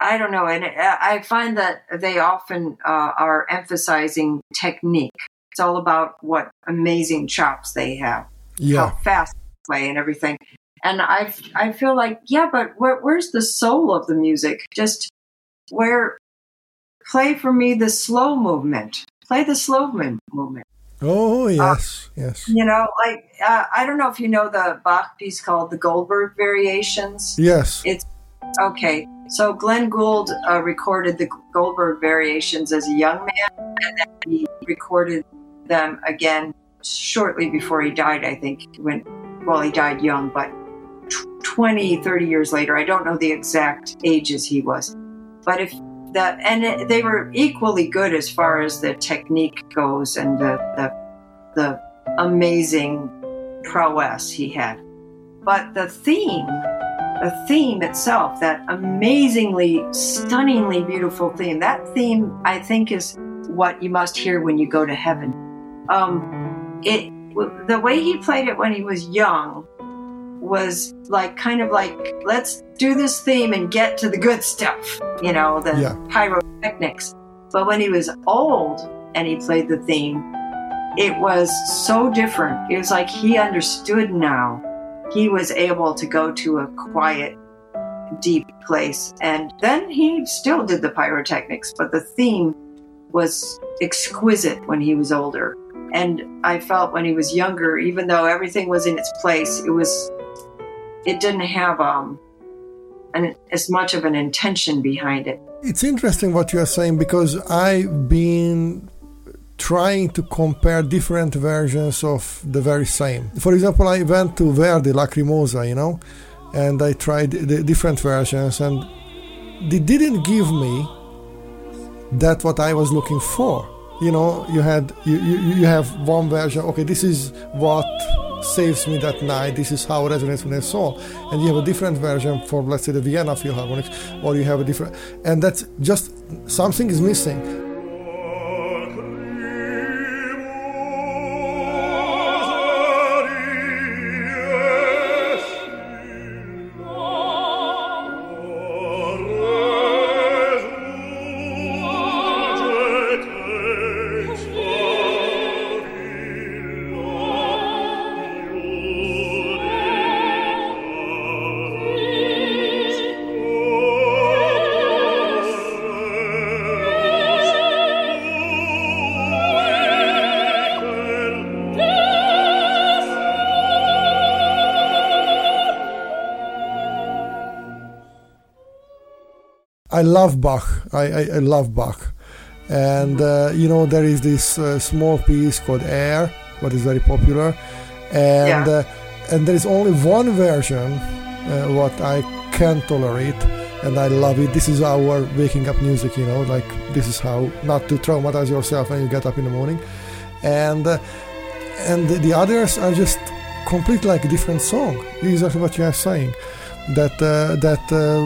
I don't know. And I find that they often uh, are emphasizing technique. It's all about what amazing chops they have, Yeah. how fast they play, and everything. And I, I feel like, yeah, but where, where's the soul of the music? Just where, play for me the slow movement. Play the slow movement. Oh yes, yes, You know, like uh, I don't know if you know the Bach piece called the Goldberg Variations. yes. It's okay. So Glenn Gould uh, recorded the Goldberg Variations as a young man, and then he recorded them again shortly before he died. I think when, well, he died young, but tw- 20, 30 years later. I don't know the exact ages he was, but if that, and they were equally good as far as the technique goes and the the, the amazing prowess he had. But the theme the theme itself, that amazingly, stunningly beautiful theme, that theme I think is what you must hear when you go to heaven. Um, it the way he played it when he was young was like kind of like let's do this theme and get to the good stuff, you know, the Yeah. pyrotechnics. But when he was old and he played the theme, it was so different. It was like he understood now he was able to go to a quiet, deep place. And then he still did the pyrotechnics, but the theme was exquisite when he was older. And I felt when he was younger, even though everything was in its place, it was, it didn't have um, an, as much of an intention behind it. It's interesting what you are saying because I've been trying to compare different versions of the very same. For example, I went to Verdi Lacrimosa, you know, and I tried the different versions, and they didn't give me that what I was looking for. You know, you had you, you, you have one version. Okay, this is what saves me that night. This is how it resonates with my soul. And you have a different version for, let's say, the Vienna Philharmonic, or you have a different, and that's just something is missing. Love Bach. I, I, I love Bach. And, uh, you know, there is this uh, small piece called Air, what is very popular. And, Yeah. uh, and there is only one version uh, what I can tolerate, and I love it. This is our waking up music, you know, like this is how not to traumatize yourself when you get up in the morning. And, uh, and the, the others are just complete like a different song. Exactly what you are saying. That, uh, that, uh,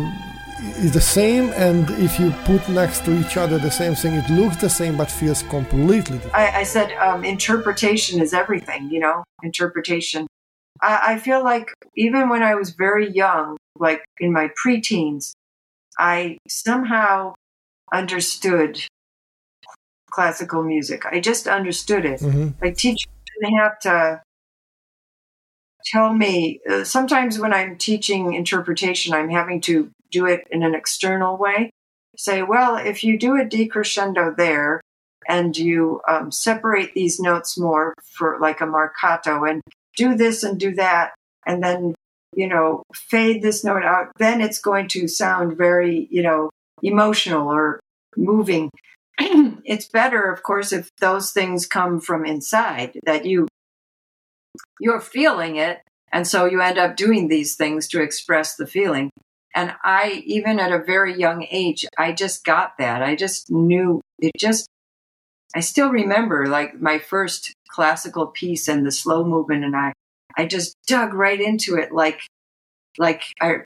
is the same and if you put next to each other the same thing it looks the same but feels completely different I, I said um, interpretation is everything, you know, interpretation. I, I feel like even when I was very young, like in my preteens, I somehow understood classical music. I just understood it. hmm Like teachers didn't have to tell me. Uh, sometimes when I'm teaching interpretation, I'm having to do it in an external way. Say, well, if you do a decrescendo there, and you um, separate these notes more for like a marcato, and do this and do that, and then you know fade this note out, then it's going to sound very you know emotional or moving. it's better, of course, if those things come from inside that you you're feeling it and so you end up doing these things to express the feeling and i even at a very young age i just got that i just knew it just i still remember like my first classical piece and the slow movement and i I just dug right into it like like I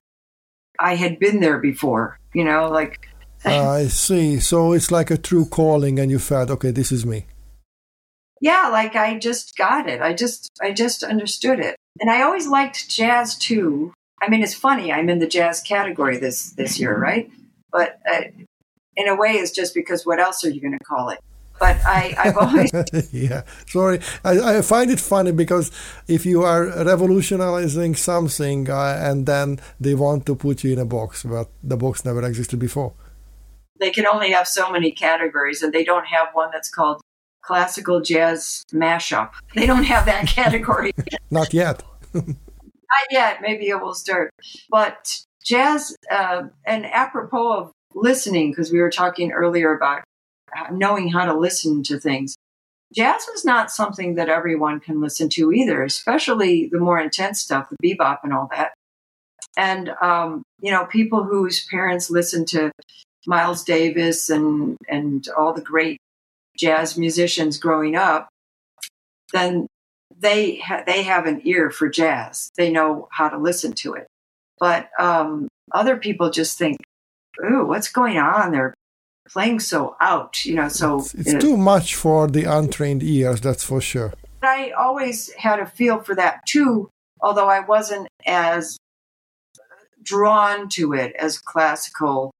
I had been there before, you know, like ah, I see. So it's like a true calling, and you felt, okay, this is me. Yeah, like I just got it. I just I just understood it. And I always liked jazz too. I mean, it's funny. I'm in the jazz category this this year, right? But uh, in a way, it's just because what else are you going to call it? But I, I've always yeah, sorry. I, I find it funny because if you are revolutionizing something uh, and then they want to put you in a box, but the box never existed before. they can only have so many categories, and they don't have one that's called classical jazz mashup. They don't have that category. Not yet. Not yet. Maybe it will start. But jazz, uh, and apropos of listening, because we were talking earlier about knowing how to listen to things. Jazz is not something that everyone can listen to either, especially the more intense stuff, the bebop and all that. And, um, you know, people whose parents listen to Miles Davis and, and all the great jazz musicians growing up, then they ha- they have an ear for jazz. They know how to listen to it. But um, other people just think, "Ooh, what's going on?" They're playing so out, you know. So It's, it's uh, too much for the untrained ears, that's for sure. I always had a feel for that too, although I wasn't as drawn to it as classical.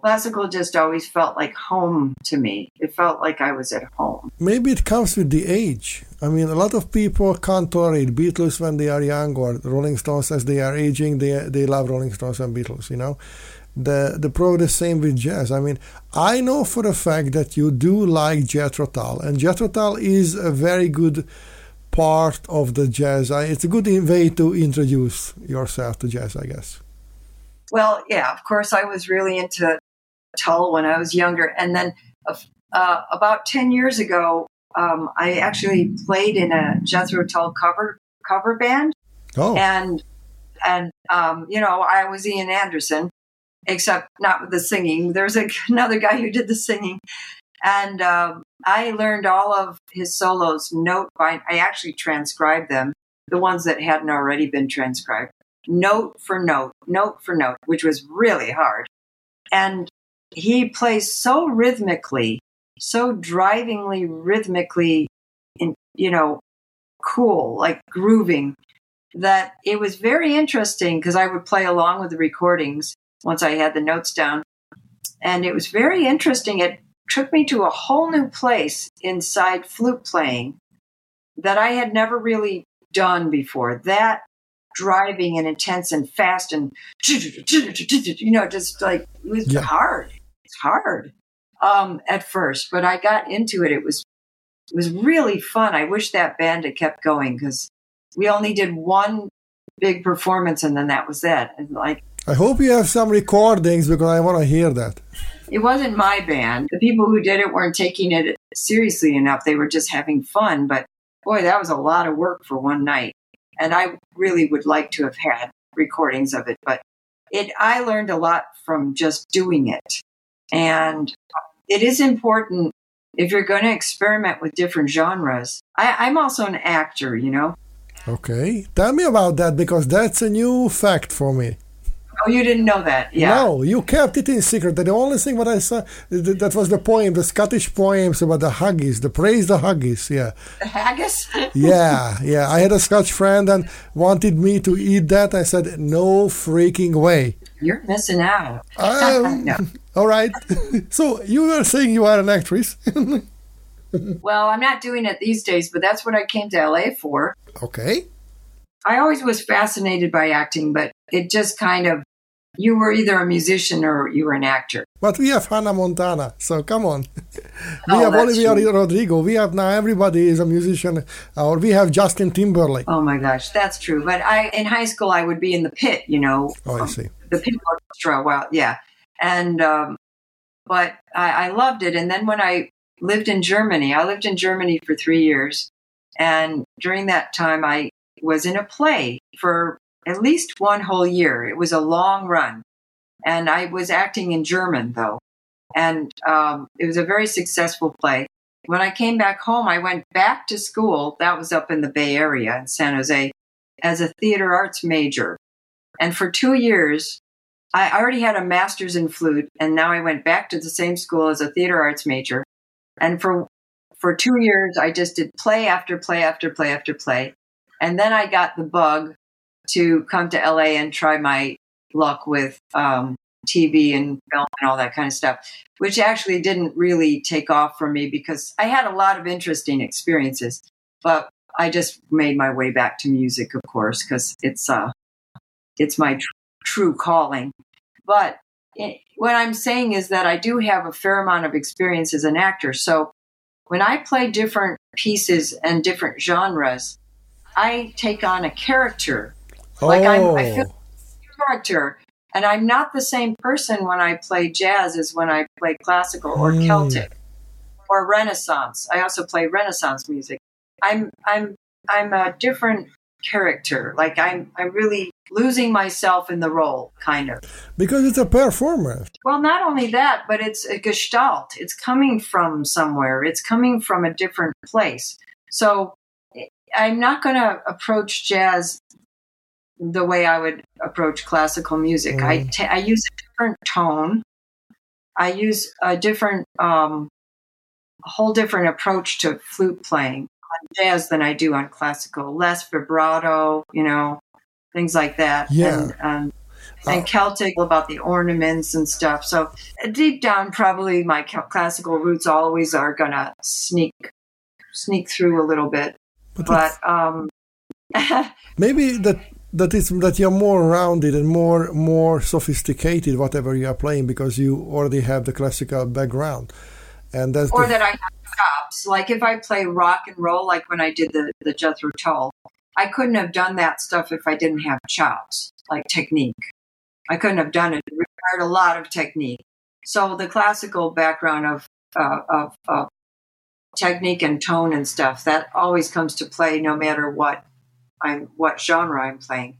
Classical just always felt like home to me. It felt like I was at home. Maybe it comes with the age. I mean, a lot of people can't tolerate Beatles when they are young, or Rolling Stones as they are aging. They they love Rolling Stones and Beatles. You know, the the pro the same with jazz. I mean, I know for a fact that you do like Jethro Tull, and Jethro Tull is a very good part of the jazz. I, it's a good way to introduce yourself to jazz, I guess. Well, yeah, of course, I was really into Tull when I was younger. And then uh, about 10 years ago, um, I actually played in a Jethro Tull cover cover band. Oh, and and um, you know I was Ian Anderson, except not with the singing. There's a, another guy who did the singing, and um, I learned all of his solos note by. I actually transcribed them, the ones that hadn't already been transcribed, note for note, note for note, which was really hard. And he plays so rhythmically, so drivingly rhythmically, in you know, cool, like grooving that it was very interesting because I would play along with the recordings once I had the notes down. And it was very interesting. It took me to a whole new place inside flute playing that I had never really done before. That driving and intense and fast and, you know, just like it was Yeah. hard. It's hard um, at first, but I got into it. It was it was really fun. I wish that band had kept going because we only did one big performance and then that was it. And like I hope you have some recordings because I want to hear that. it wasn't my band. The people who did it weren't taking it seriously enough. They were just having fun. But boy, that was a lot of work for one night. And I really would like to have had recordings of it. But it I learned a lot from just doing it. And it is important if you're going to experiment with different genres. I, I'm also an actor, you know. Okay, tell me about that because that's a new fact for me. Oh, you didn't know that? Yeah. No, you kept it in secret. The only thing what I saw that was the poem, the Scottish poems about the haggis, the praise the haggis. Yeah, The haggis? yeah, yeah. I had a Scotch friend and wanted me to eat that. I said no freaking way. You're missing out. Um, No. All right. so you were saying you are an actress. Well, I'm not doing it these days, but that's what I came to LA for. okay. I always was fascinated by acting, but it just kind of, you were either a musician or you were an actor. But we have Hannah Montana, so come on. we Oh, have Olivia true. Rodrigo. We have now everybody is a musician, or we have Justin Timberlake. Oh my gosh, that's true. But I, in high school, I would be in the pit, you know, Oh, I um, see. the pit orchestra. Well, yeah. And, um, but I, I loved it. And then when I lived in Germany, I lived in Germany for three years. And during that time, I was in a play for at least one whole year. It was a long run. And I was acting in German, though. And um, it was a very successful play. When I came back home, I went back to school. That was up in the Bay Area in San Jose. as a theater arts major. And for two years, I already had a master's in flute, and now I went back to the same school as a theater arts major. And for for two years, I just did play after play after play after play. And then I got the bug to come to LA and try my luck with um, TV and film and all that kind of stuff, which actually didn't really take off for me because I had a lot of interesting experiences. But I just made my way back to music, of course, because it's uh, it's my tr- true calling. But it, what I'm saying is that I do have a fair amount of experience as an actor. So when I play different pieces and different genres, I take on a character. Like I'm, I feel Oh. character. And I'm not the same person when I play jazz as when I play classical or Hmm. Celtic or Renaissance. I also play Renaissance music. I'm I'm I'm a different character. Like I'm I'm really losing myself in the role, kind of. because it's a performance. Well, not only that, but it's a gestalt. It's coming from somewhere. It's coming from a different place. So I'm not going to approach jazz the way I would approach classical music. I Mm. ta- I use a different tone. I use a different, um, a whole different approach to flute playing on jazz than I do on classical. Less vibrato, you know, things like that. Yeah. And, um, Uh, and Celtic about the ornaments and stuff. So deep down, probably my classical roots always are gonna sneak sneak through a little bit. But, But um, maybe that that is that you're more rounded and more more sophisticated whatever you are playing because you already have the classical background and that's or the, that I have chops. Like if I play rock and roll, like when I did the the Jethro Tull, I couldn't have done that stuff if I didn't have chops, like technique. I couldn't have done it. It required a lot of technique. So the classical background of uh, of, of technique and tone and stuff that always comes to play, no matter what I'm what genre I'm playing.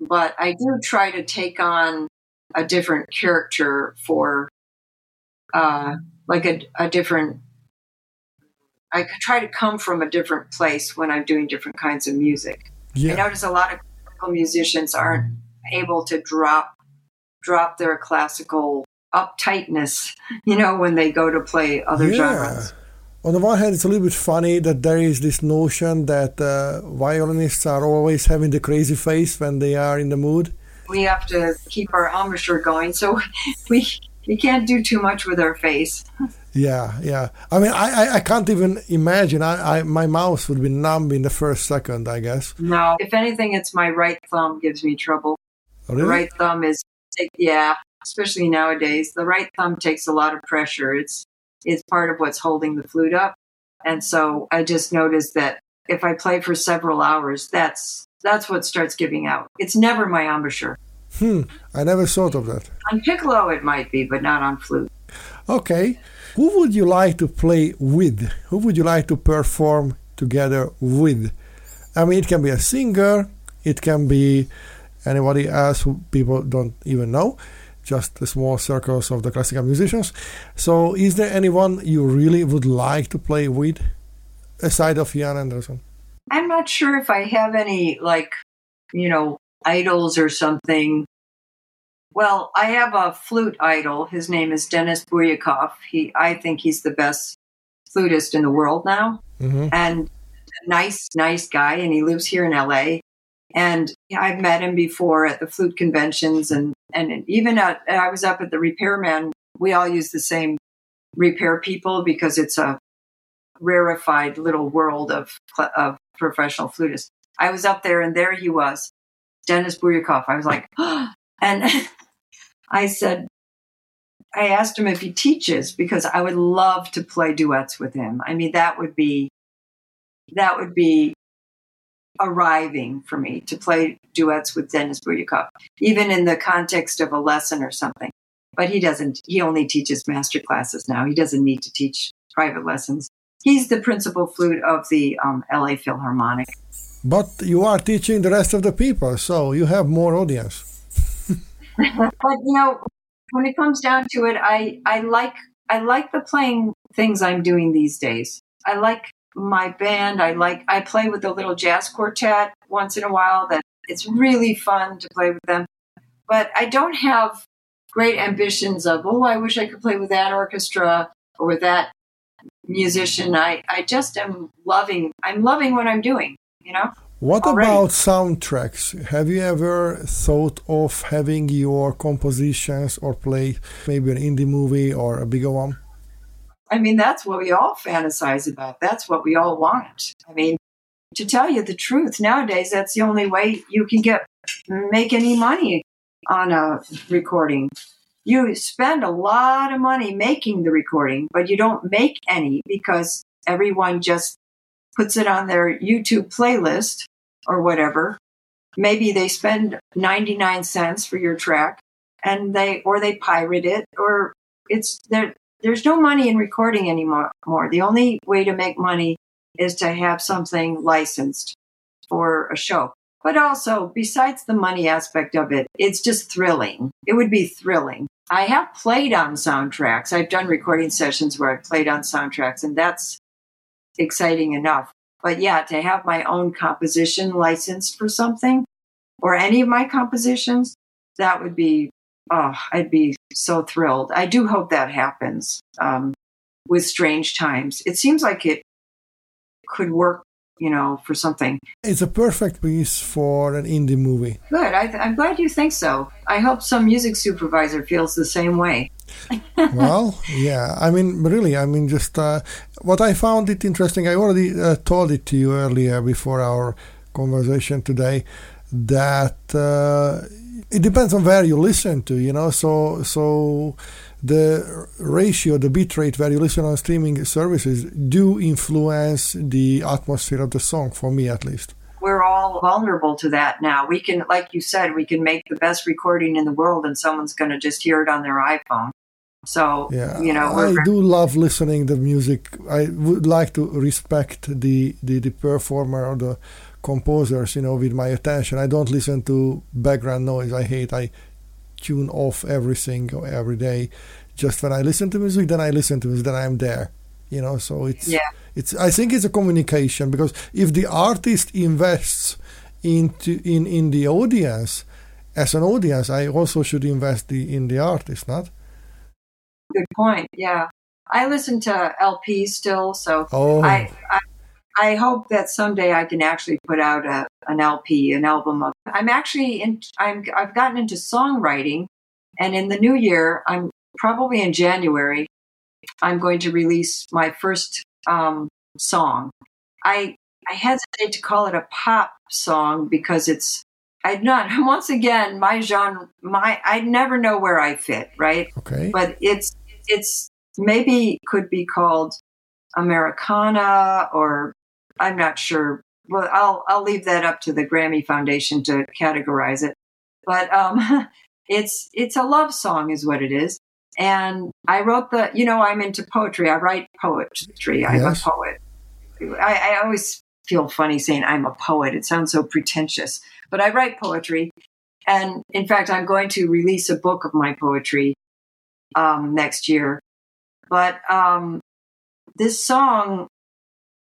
But I do try to take on a different character for uh, like a, a different I try to come from a different place when I'm doing different kinds of music. I notice a lot of classical musicians aren't able to drop drop their classical uptightness, you know, when they go to play other yeah genres. On the one hand it's a little bit funny that there is this notion that uh, violinists are always having the crazy face when they are in the mood We have to keep our embouchure going, so we we can't do too much with our face. yeah yeah i mean i i, I can't even imagine I, I my mouth would be numb in the first second i guess No, if anything, it's my right thumb gives me trouble. Oh, The really? right thumb is, yeah, especially nowadays. The right thumb takes a lot of pressure. It's it's part of what's holding the flute up, and so I just noticed that if I play for several hours, that's that's what starts giving out. It's never my embouchure. hmm i never thought of that On piccolo, it might be, but not on flute. Okay. Who would you like to play with? Who would you like to perform together with? I mean, it can be a singer, it can be anybody else who people don't even know, just the small circles of the classical musicians. So, is there anyone you really would like to play with aside of Ian Anderson? I'm not sure if I have any like, you know, idols or something. Well, I have a flute idol. His name is Denis Buryakov. He, I think he's the best flutist in the world now, hmm and a nice, nice guy. And he lives here in LA. And I've met him before at the flute conventions, and and even at I was up at the Repairman. We all use the same repair people because it's a rarefied little world of of professional flutists. I was up there, and there he was, Denis Buryakov. I was like, and I said, I asked him if he teaches because I would love to play duets with him. I mean, that would be that would be arriving for me to play duets with Denis Buryakov, even in the context of a lesson or something. But he doesn't. He only teaches master classes now. He doesn't need to teach private lessons. He's the principal flute of the um, LA Philharmonic. But you are teaching the rest of the people, so you have more audience. but you know, when it comes down to it, I I like I like the playing things I'm doing these days. I like my band. I like I play with a little jazz quartet once in a while. That it's really fun to play with them. But I don't have great ambitions of oh I wish I could play with that orchestra or with that musician. I I just am loving. I'm loving what I'm doing. You know. What already. about soundtracks? Have you ever thought of having your compositions or play maybe an indie movie or a bigger one? I mean, that's what we all fantasize about. That's what we all want. I mean, to tell you the truth, nowadays that's the only way you can get make any money on a recording. You spend a lot of money making the recording, but you don't make any because everyone just puts it on their YouTube playlist or whatever. Maybe they spend 99 cents for your track and they or they pirate it or it's there there's no money in recording anymore. The only way to make money is to have something licensed for a show. But also, besides the money aspect of it, it's just thrilling. It would be thrilling. I have played on soundtracks. I've done recording sessions where I've played on soundtracks, and that's exciting enough. But yeah, to have my own composition licensed for something or any of my compositions, that would be, oh, I'd be so thrilled. I do hope that happens um, with Strange Times. It seems like it could work, you know, for something. It's a perfect piece for an indie movie. Good. I th- I'm glad you think so. I hope some music supervisor feels the same way. well, yeah. I mean, really, I mean, just uh, what I found it interesting. I already uh, told it to you earlier before our conversation today that uh, it depends on where you listen to. You know, so so the ratio, the bitrate where you listen on streaming services do influence the atmosphere of the song. For me, at least we're all vulnerable to that now. We can, like you said, we can make the best recording in the world and someone's going to just hear it on their iPhone. So, yeah, you know, I do love listening the music. I would like to respect the, the, the performer or the composers, you know, with my attention. I don't listen to background noise. I hate, I tune off everything every day. Just when I listen to music, then I listen to music, then I'm there. You know, so it's yeah. it's I think it's a communication because if the artist invests into in in the audience as an audience, I also should invest the, in the artist, not? Good point. Yeah, I listen to LPs still, so oh. I, I I hope that someday I can actually put out a, an LP, an album of. I'm actually in. I'm. I've gotten into songwriting, and in the new year, I'm probably in January. I'm going to release my first um, song. I I hesitate to call it a pop song because it's. I'd not once again my genre. My I never know where I fit. Right. Okay. But it's it's maybe could be called Americana or I'm not sure. Well, I'll I'll leave that up to the Grammy Foundation to categorize it. But um, it's it's a love song, is what it is. And I wrote the, you know, I'm into poetry. I write poetry. I'm a poet. I, I always feel funny saying I'm a poet. It sounds so pretentious, but I write poetry. And in fact, I'm going to release a book of my poetry um, next year. But um, this song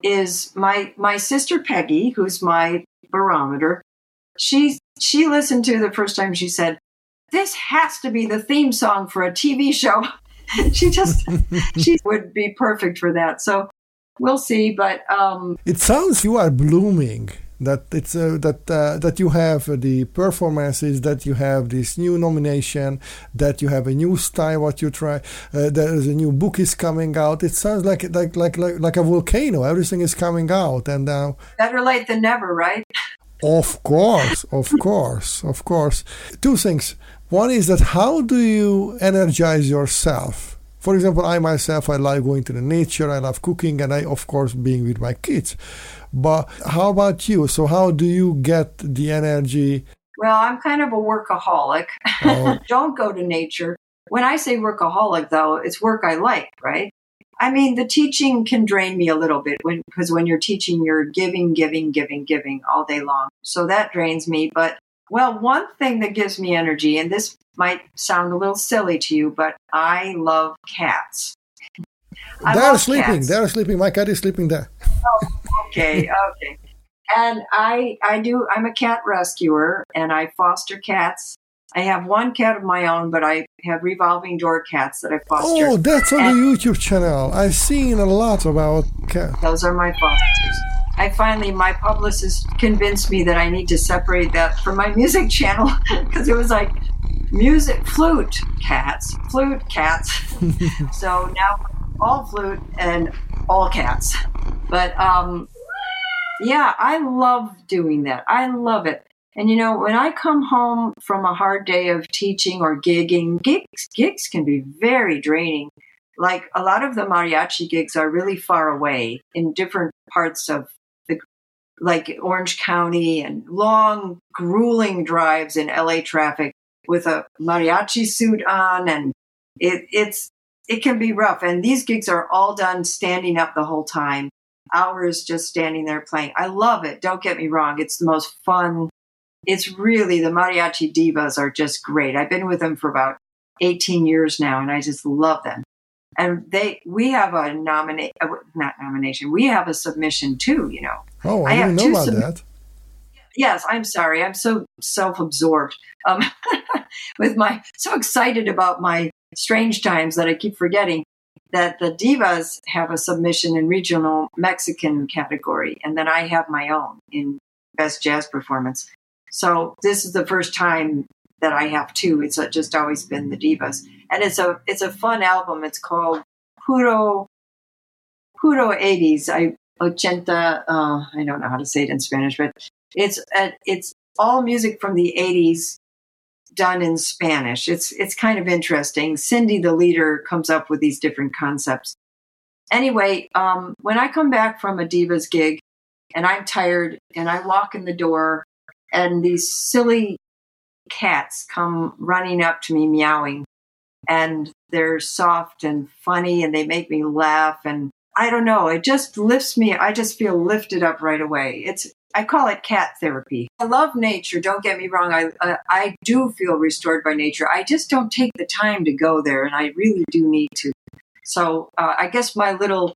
is my my sister Peggy, who's my barometer. She she listened to the first time. She said, "This has to be the theme song for a TV show." she just she would be perfect for that. So we'll see. But um, It sounds you are blooming. That it's uh, that uh, that you have the performances, that you have this new nomination, that you have a new style. What you try, uh, there is a new book is coming out. It sounds like like like like, like a volcano. Everything is coming out, and now better late than never, right? Of course, of course, of course. Two things. One is that how do you energize yourself? For example, I myself, I like going to the nature, I love cooking, and I, of course, being with my kids. But how about you? So, how do you get the energy? Well, I'm kind of a workaholic. Oh. Don't go to nature. When I say workaholic, though, it's work I like, right? I mean, the teaching can drain me a little bit when because when you're teaching, you're giving, giving, giving, giving all day long. So that drains me. But well, one thing that gives me energy, and this might sound a little silly to you, but I love cats. I They're love sleeping. cats. They're sleeping. My cat is sleeping there. Oh, okay, okay. And I, I do. I'm a cat rescuer, and I foster cats. I have one cat of my own, but I have revolving door cats that I foster. Oh, that's on And- the YouTube channel. I've seen a lot about cats. Those are my fosters. I finally, my publicist convinced me that I need to separate that from my music channel because it was like music, flute, cats, flute, cats. so now all flute and all cats. But um, yeah, I love doing that. I love it. And you know, when I come home from a hard day of teaching or gigging, gigs gigs can be very draining. Like a lot of the mariachi gigs are really far away in different parts of like Orange County and long grueling drives in LA traffic with a mariachi suit on and it it's it can be rough. And these gigs are all done standing up the whole time. Hours just standing there playing. I love it. Don't get me wrong. It's the most fun. It's really the mariachi divas are just great. I've been with them for about 18 years now and i just love them. And they we have a nominate uh, not nomination. We have a submission too you know Oh, I, I didn't know about sub- that. yes i'm sorry. I'm so self-absorbed um, with my so excited about my strange times that i keep forgetting that the divas have a submission in regional mexican category and then i have my own in best jazz performance. So this is the first time that i have two. It's uh, just always been the divas. And it's a it's a fun album. It's called puro puro 80s i ochenta uh, i don't know how to say it in spanish but it's uh, it's all music from the 80s done in Spanish. It's it's kind of interesting. Cindy, the leader, comes up with these different concepts. Anyway, um, when I come back from a divas gig and I'm tired and I walk in the door and these silly cats come running up to me meowing and they're soft and funny and they make me laugh and I don't know, it just lifts me. I just feel lifted up right away. It's I call it cat therapy. I love nature. Don't get me wrong. I uh, I do feel restored by nature. I just don't take the time to go there, and I really do need to. So uh, I guess my little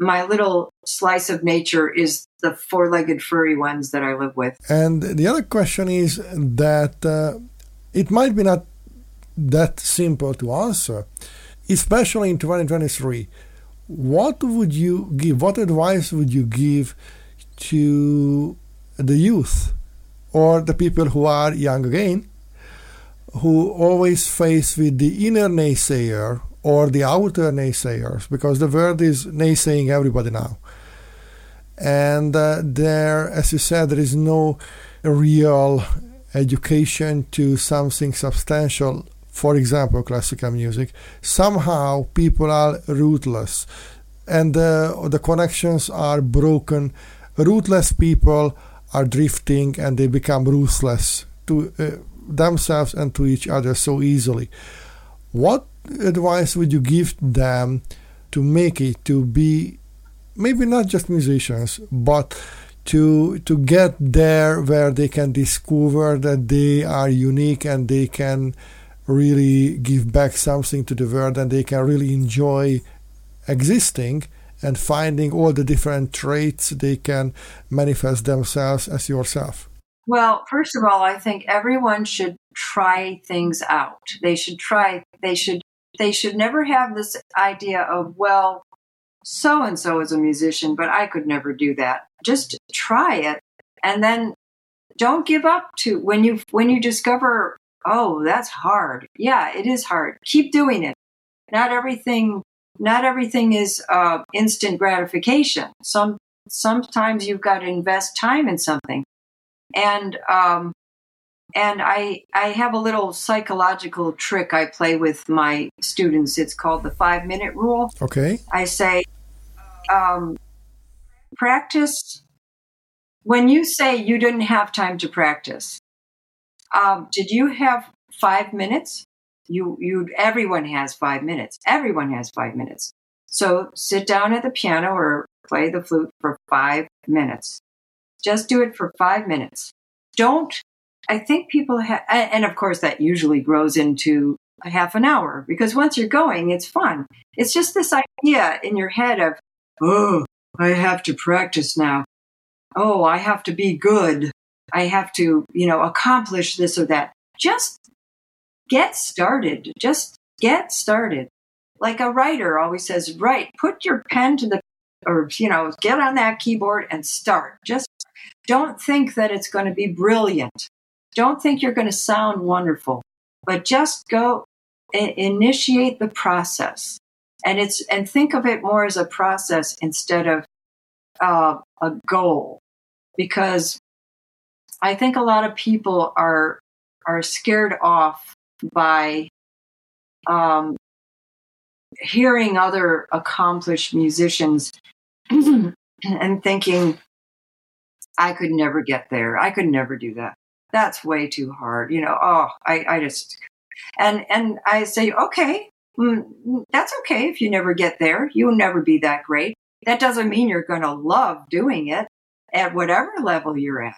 my little slice of nature is the four-legged furry ones that I live with. And the other question is that uh, it might be not that simple to answer, especially in 2023. What would you give? What advice would you give to the youth or the people who are young again, who always face with the inner naysayer or the outer naysayers, because the world is naysaying everybody now and uh, there, as you said, there is no real education to something substantial. For example, classical music. Somehow people are rootless, and uh, the connections are broken. Rootless people are drifting, and they become ruthless to uh, themselves and to each other so easily. What advice would you give them to make it to be maybe not just musicians, but to to get there where they can discover that they are unique and they can really give back something to the world and they can really enjoy existing and finding all the different traits they can manifest themselves as yourself. Well, first of all, I think everyone should try things out. They should try. They should. They should never have this idea of well, so and so is a musician, but I could never do that. Just try it, and then don't give up. To when you when you discover, oh, that's hard. Yeah, it is hard. Keep doing it. Not everything. Not everything is uh, instant gratification. Some sometimes you've got to invest time in something and um, and I I have a little psychological trick I play with my students. It's called the five minute rule. Okay. I say, um, practice. When you say you didn't have time to practice, um, did you have five minutes? You you everyone has five minutes. Everyone has five minutes. So sit down at the piano or play the flute for five minutes. Just do it for five minutes. Don't, I think people have, and of course that usually grows into a half an hour because once you're going, it's fun. It's just this idea in your head of, oh, I have to practice now. oh, I have to be good. I have to, you know, accomplish this or that. Just get started. Just get started. Like a writer always says, write, put your pen to the, or, you know, get on that keyboard and start. Just don't think that it's going to be brilliant. Don't think you're going to sound wonderful, but just go initiate the process. And it's, and think of it more as a process instead of uh, a goal. Because I think a lot of people are, are scared off by um, hearing other accomplished musicians and thinking, I could never get there. I could never do that. That's way too hard. You know, oh, I, I just, and, and I say, okay, mm, that's okay if you never get there. You'll never be that great. That doesn't mean you're going to love doing it at whatever level you're at.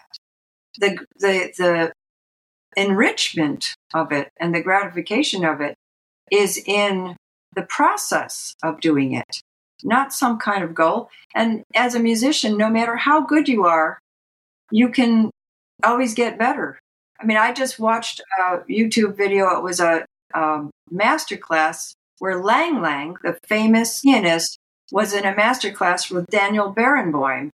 The, the, the enrichment of it and the gratification of it is in the process of doing it, not some kind of goal. And as a musician, no matter how good you are, you can always get better. I mean, I just watched a YouTube video. It was a um, master class where Lang Lang, the famous pianist, was in a master class with Daniel Barenboim.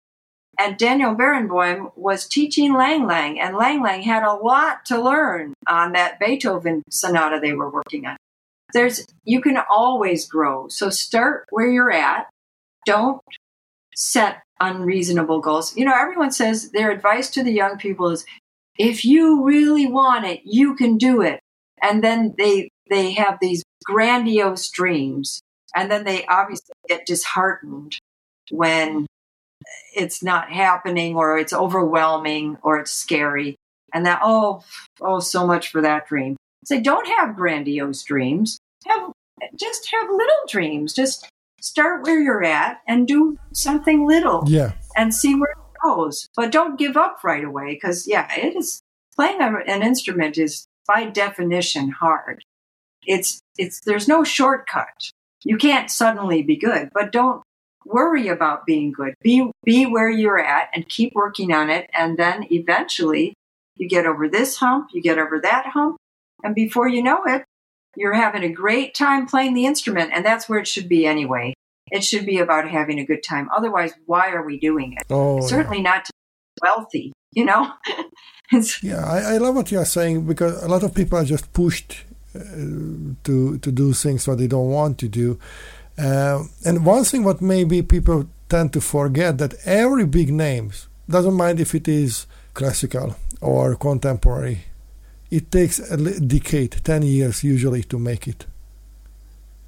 And Daniel Barenboim was teaching Lang Lang, and Lang Lang had a lot to learn on that Beethoven sonata they were working on. There's you can always grow. So start where you're at. Don't set unreasonable goals. You know, everyone says their advice to the young people is if you really want it, you can do it. And then they they have these grandiose dreams and then they obviously get disheartened when it's not happening or it's overwhelming or it's scary. And that oh oh so much for that dream. Say don't have grandiose dreams. Have just have little dreams. Just start where you're at and do something little Yeah. and see where it goes. But don't give up right away because yeah it is playing an instrument is by definition hard. It's it's there's no shortcut. You can't suddenly be good but don't worry about being good. Be be where you're at and keep working on it. And then eventually you get over this hump you get over that hump. And before you know it you're having a great time playing the instrument. And that's where it should be anyway. It should be about having a good time. Otherwise why are we doing it? Oh, yeah. certainly not to be wealthy you know? Yeah, I, I love what you are saying because a lot of people are just pushed uh, to to do things what they don't want to do. Uh, and one thing what maybe people tend to forget that every big names doesn't mind if it is classical or contemporary. It takes a decade, ten years usually to make it.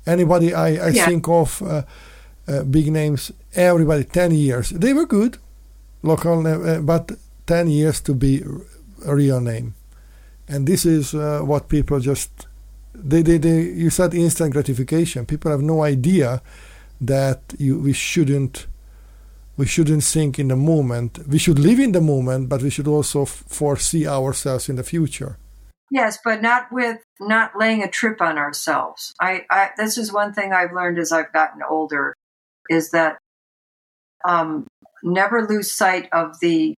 Anybody I, I Yeah. think of uh, uh, big names, everybody ten years. They were good, local, uh, but ten years to be a real name. And this is uh, what people just they, they, they you said instant gratification. People have no idea that you we shouldn't we shouldn't think in the moment. We should live in the moment, but we should also f- foresee ourselves in the future. Yes, but not with not laying a trip on ourselves. I, I this is one thing I've learned as I've gotten older is that um, never lose sight of the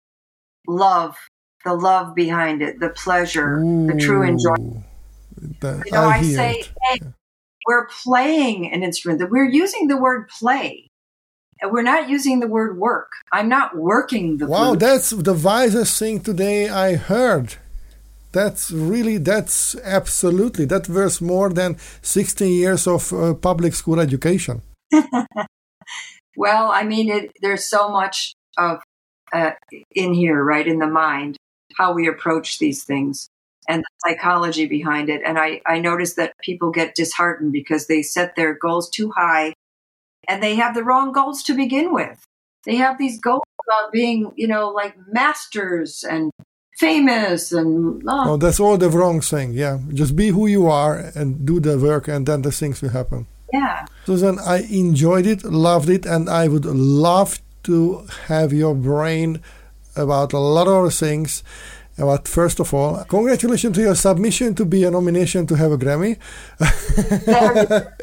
love, the love behind it, the pleasure, the true enjoyment. That- You know, I, hear say, hey, we're playing an instrument. That we're using the word play. And We're not using the word work. I'm not working the Wow, flute. that's the wisest thing today I heard. That's really, that's absolutely, that worth more than 16 years of uh, public school education. Well, I mean, it, there's so much of uh, in here, right, in the mind, how we approach these things and the psychology behind it. And I, I notice that people get disheartened because they set their goals too high and they have the wrong goals to begin with. They have these goals about being, you know, like masters and famous and oh, Oh, that's all the wrong thing. Yeah, just be who you are and do the work, and then the things will happen. yeah. Susan, I enjoyed it, loved it, and I would love to have your brain about a lot of things. But first of all, congratulations to your submission to be a nomination to have a Grammy.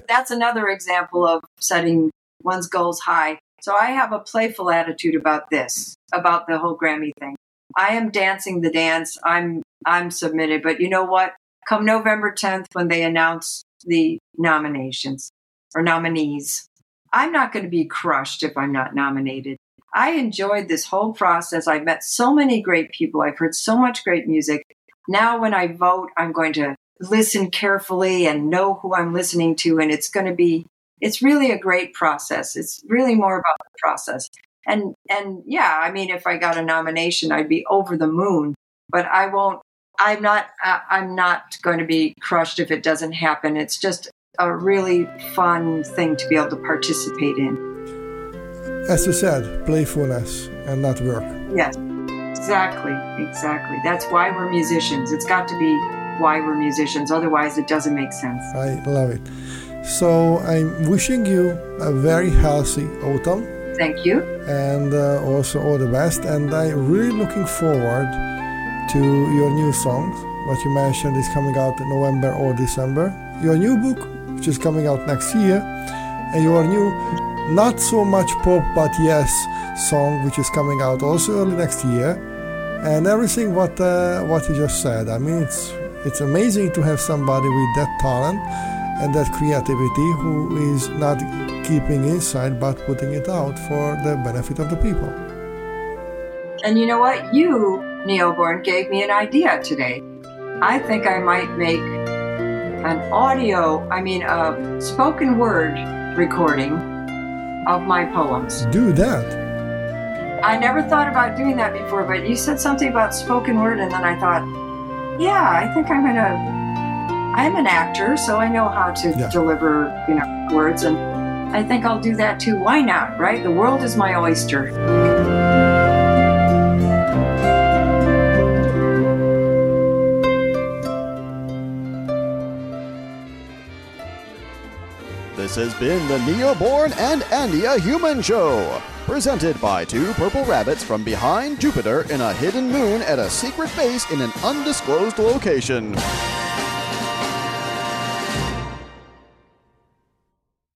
That's another example of setting one's goals high. So I have a playful attitude about this. about the whole Grammy thing. I am dancing the dance. I'm I'm submitted, but you know what? Come November 10th when they announce the nominations or nominees, I'm not going to be crushed if I'm not nominated. I enjoyed this whole process. I've met so many great people. I've heard so much great music. Now, when I vote, I'm going to listen carefully and know who I'm listening to. And it's going to be, it's really a great process. It's really more about the process. And, and yeah, I mean, if I got a nomination, I'd be over the moon, but I won't, I'm not, I'm not going to be crushed if it doesn't happen. It's just a really fun thing to be able to participate in. As you said, playfulness and not work. Yes, exactly, exactly. That's why we're musicians. It's got to be why we're musicians. Otherwise, it doesn't make sense. I love it. So I'm wishing you a very healthy autumn. Thank you. And uh, also all the best. And I'm really looking forward to your new songs. What you mentioned is coming out in November or December. Your new book, which is coming out next year, and your new not so much pop but yes song, which is coming out also early next year, and everything what uh, what you just said. I mean, it's it's amazing to have somebody with that talent and that creativity who is not keeping inside but putting it out for the benefit of the people. And you know what? You, Neoborn, gave me an idea today. I think I might make an audio, I mean, a spoken word recording of my poems. Do that. I never thought about doing that before, but you said something about spoken word, and then I thought, yeah, I think I'm gonna. I'm an actor, so I know how to Yeah. deliver, you know, words, and I think I'll do that too. Why not, right? The world is my oyster. This has been the Neoborn and Andy a Human Show. Presented by two purple rabbits from behind Jupiter in a hidden moon at a secret base in an undisclosed location.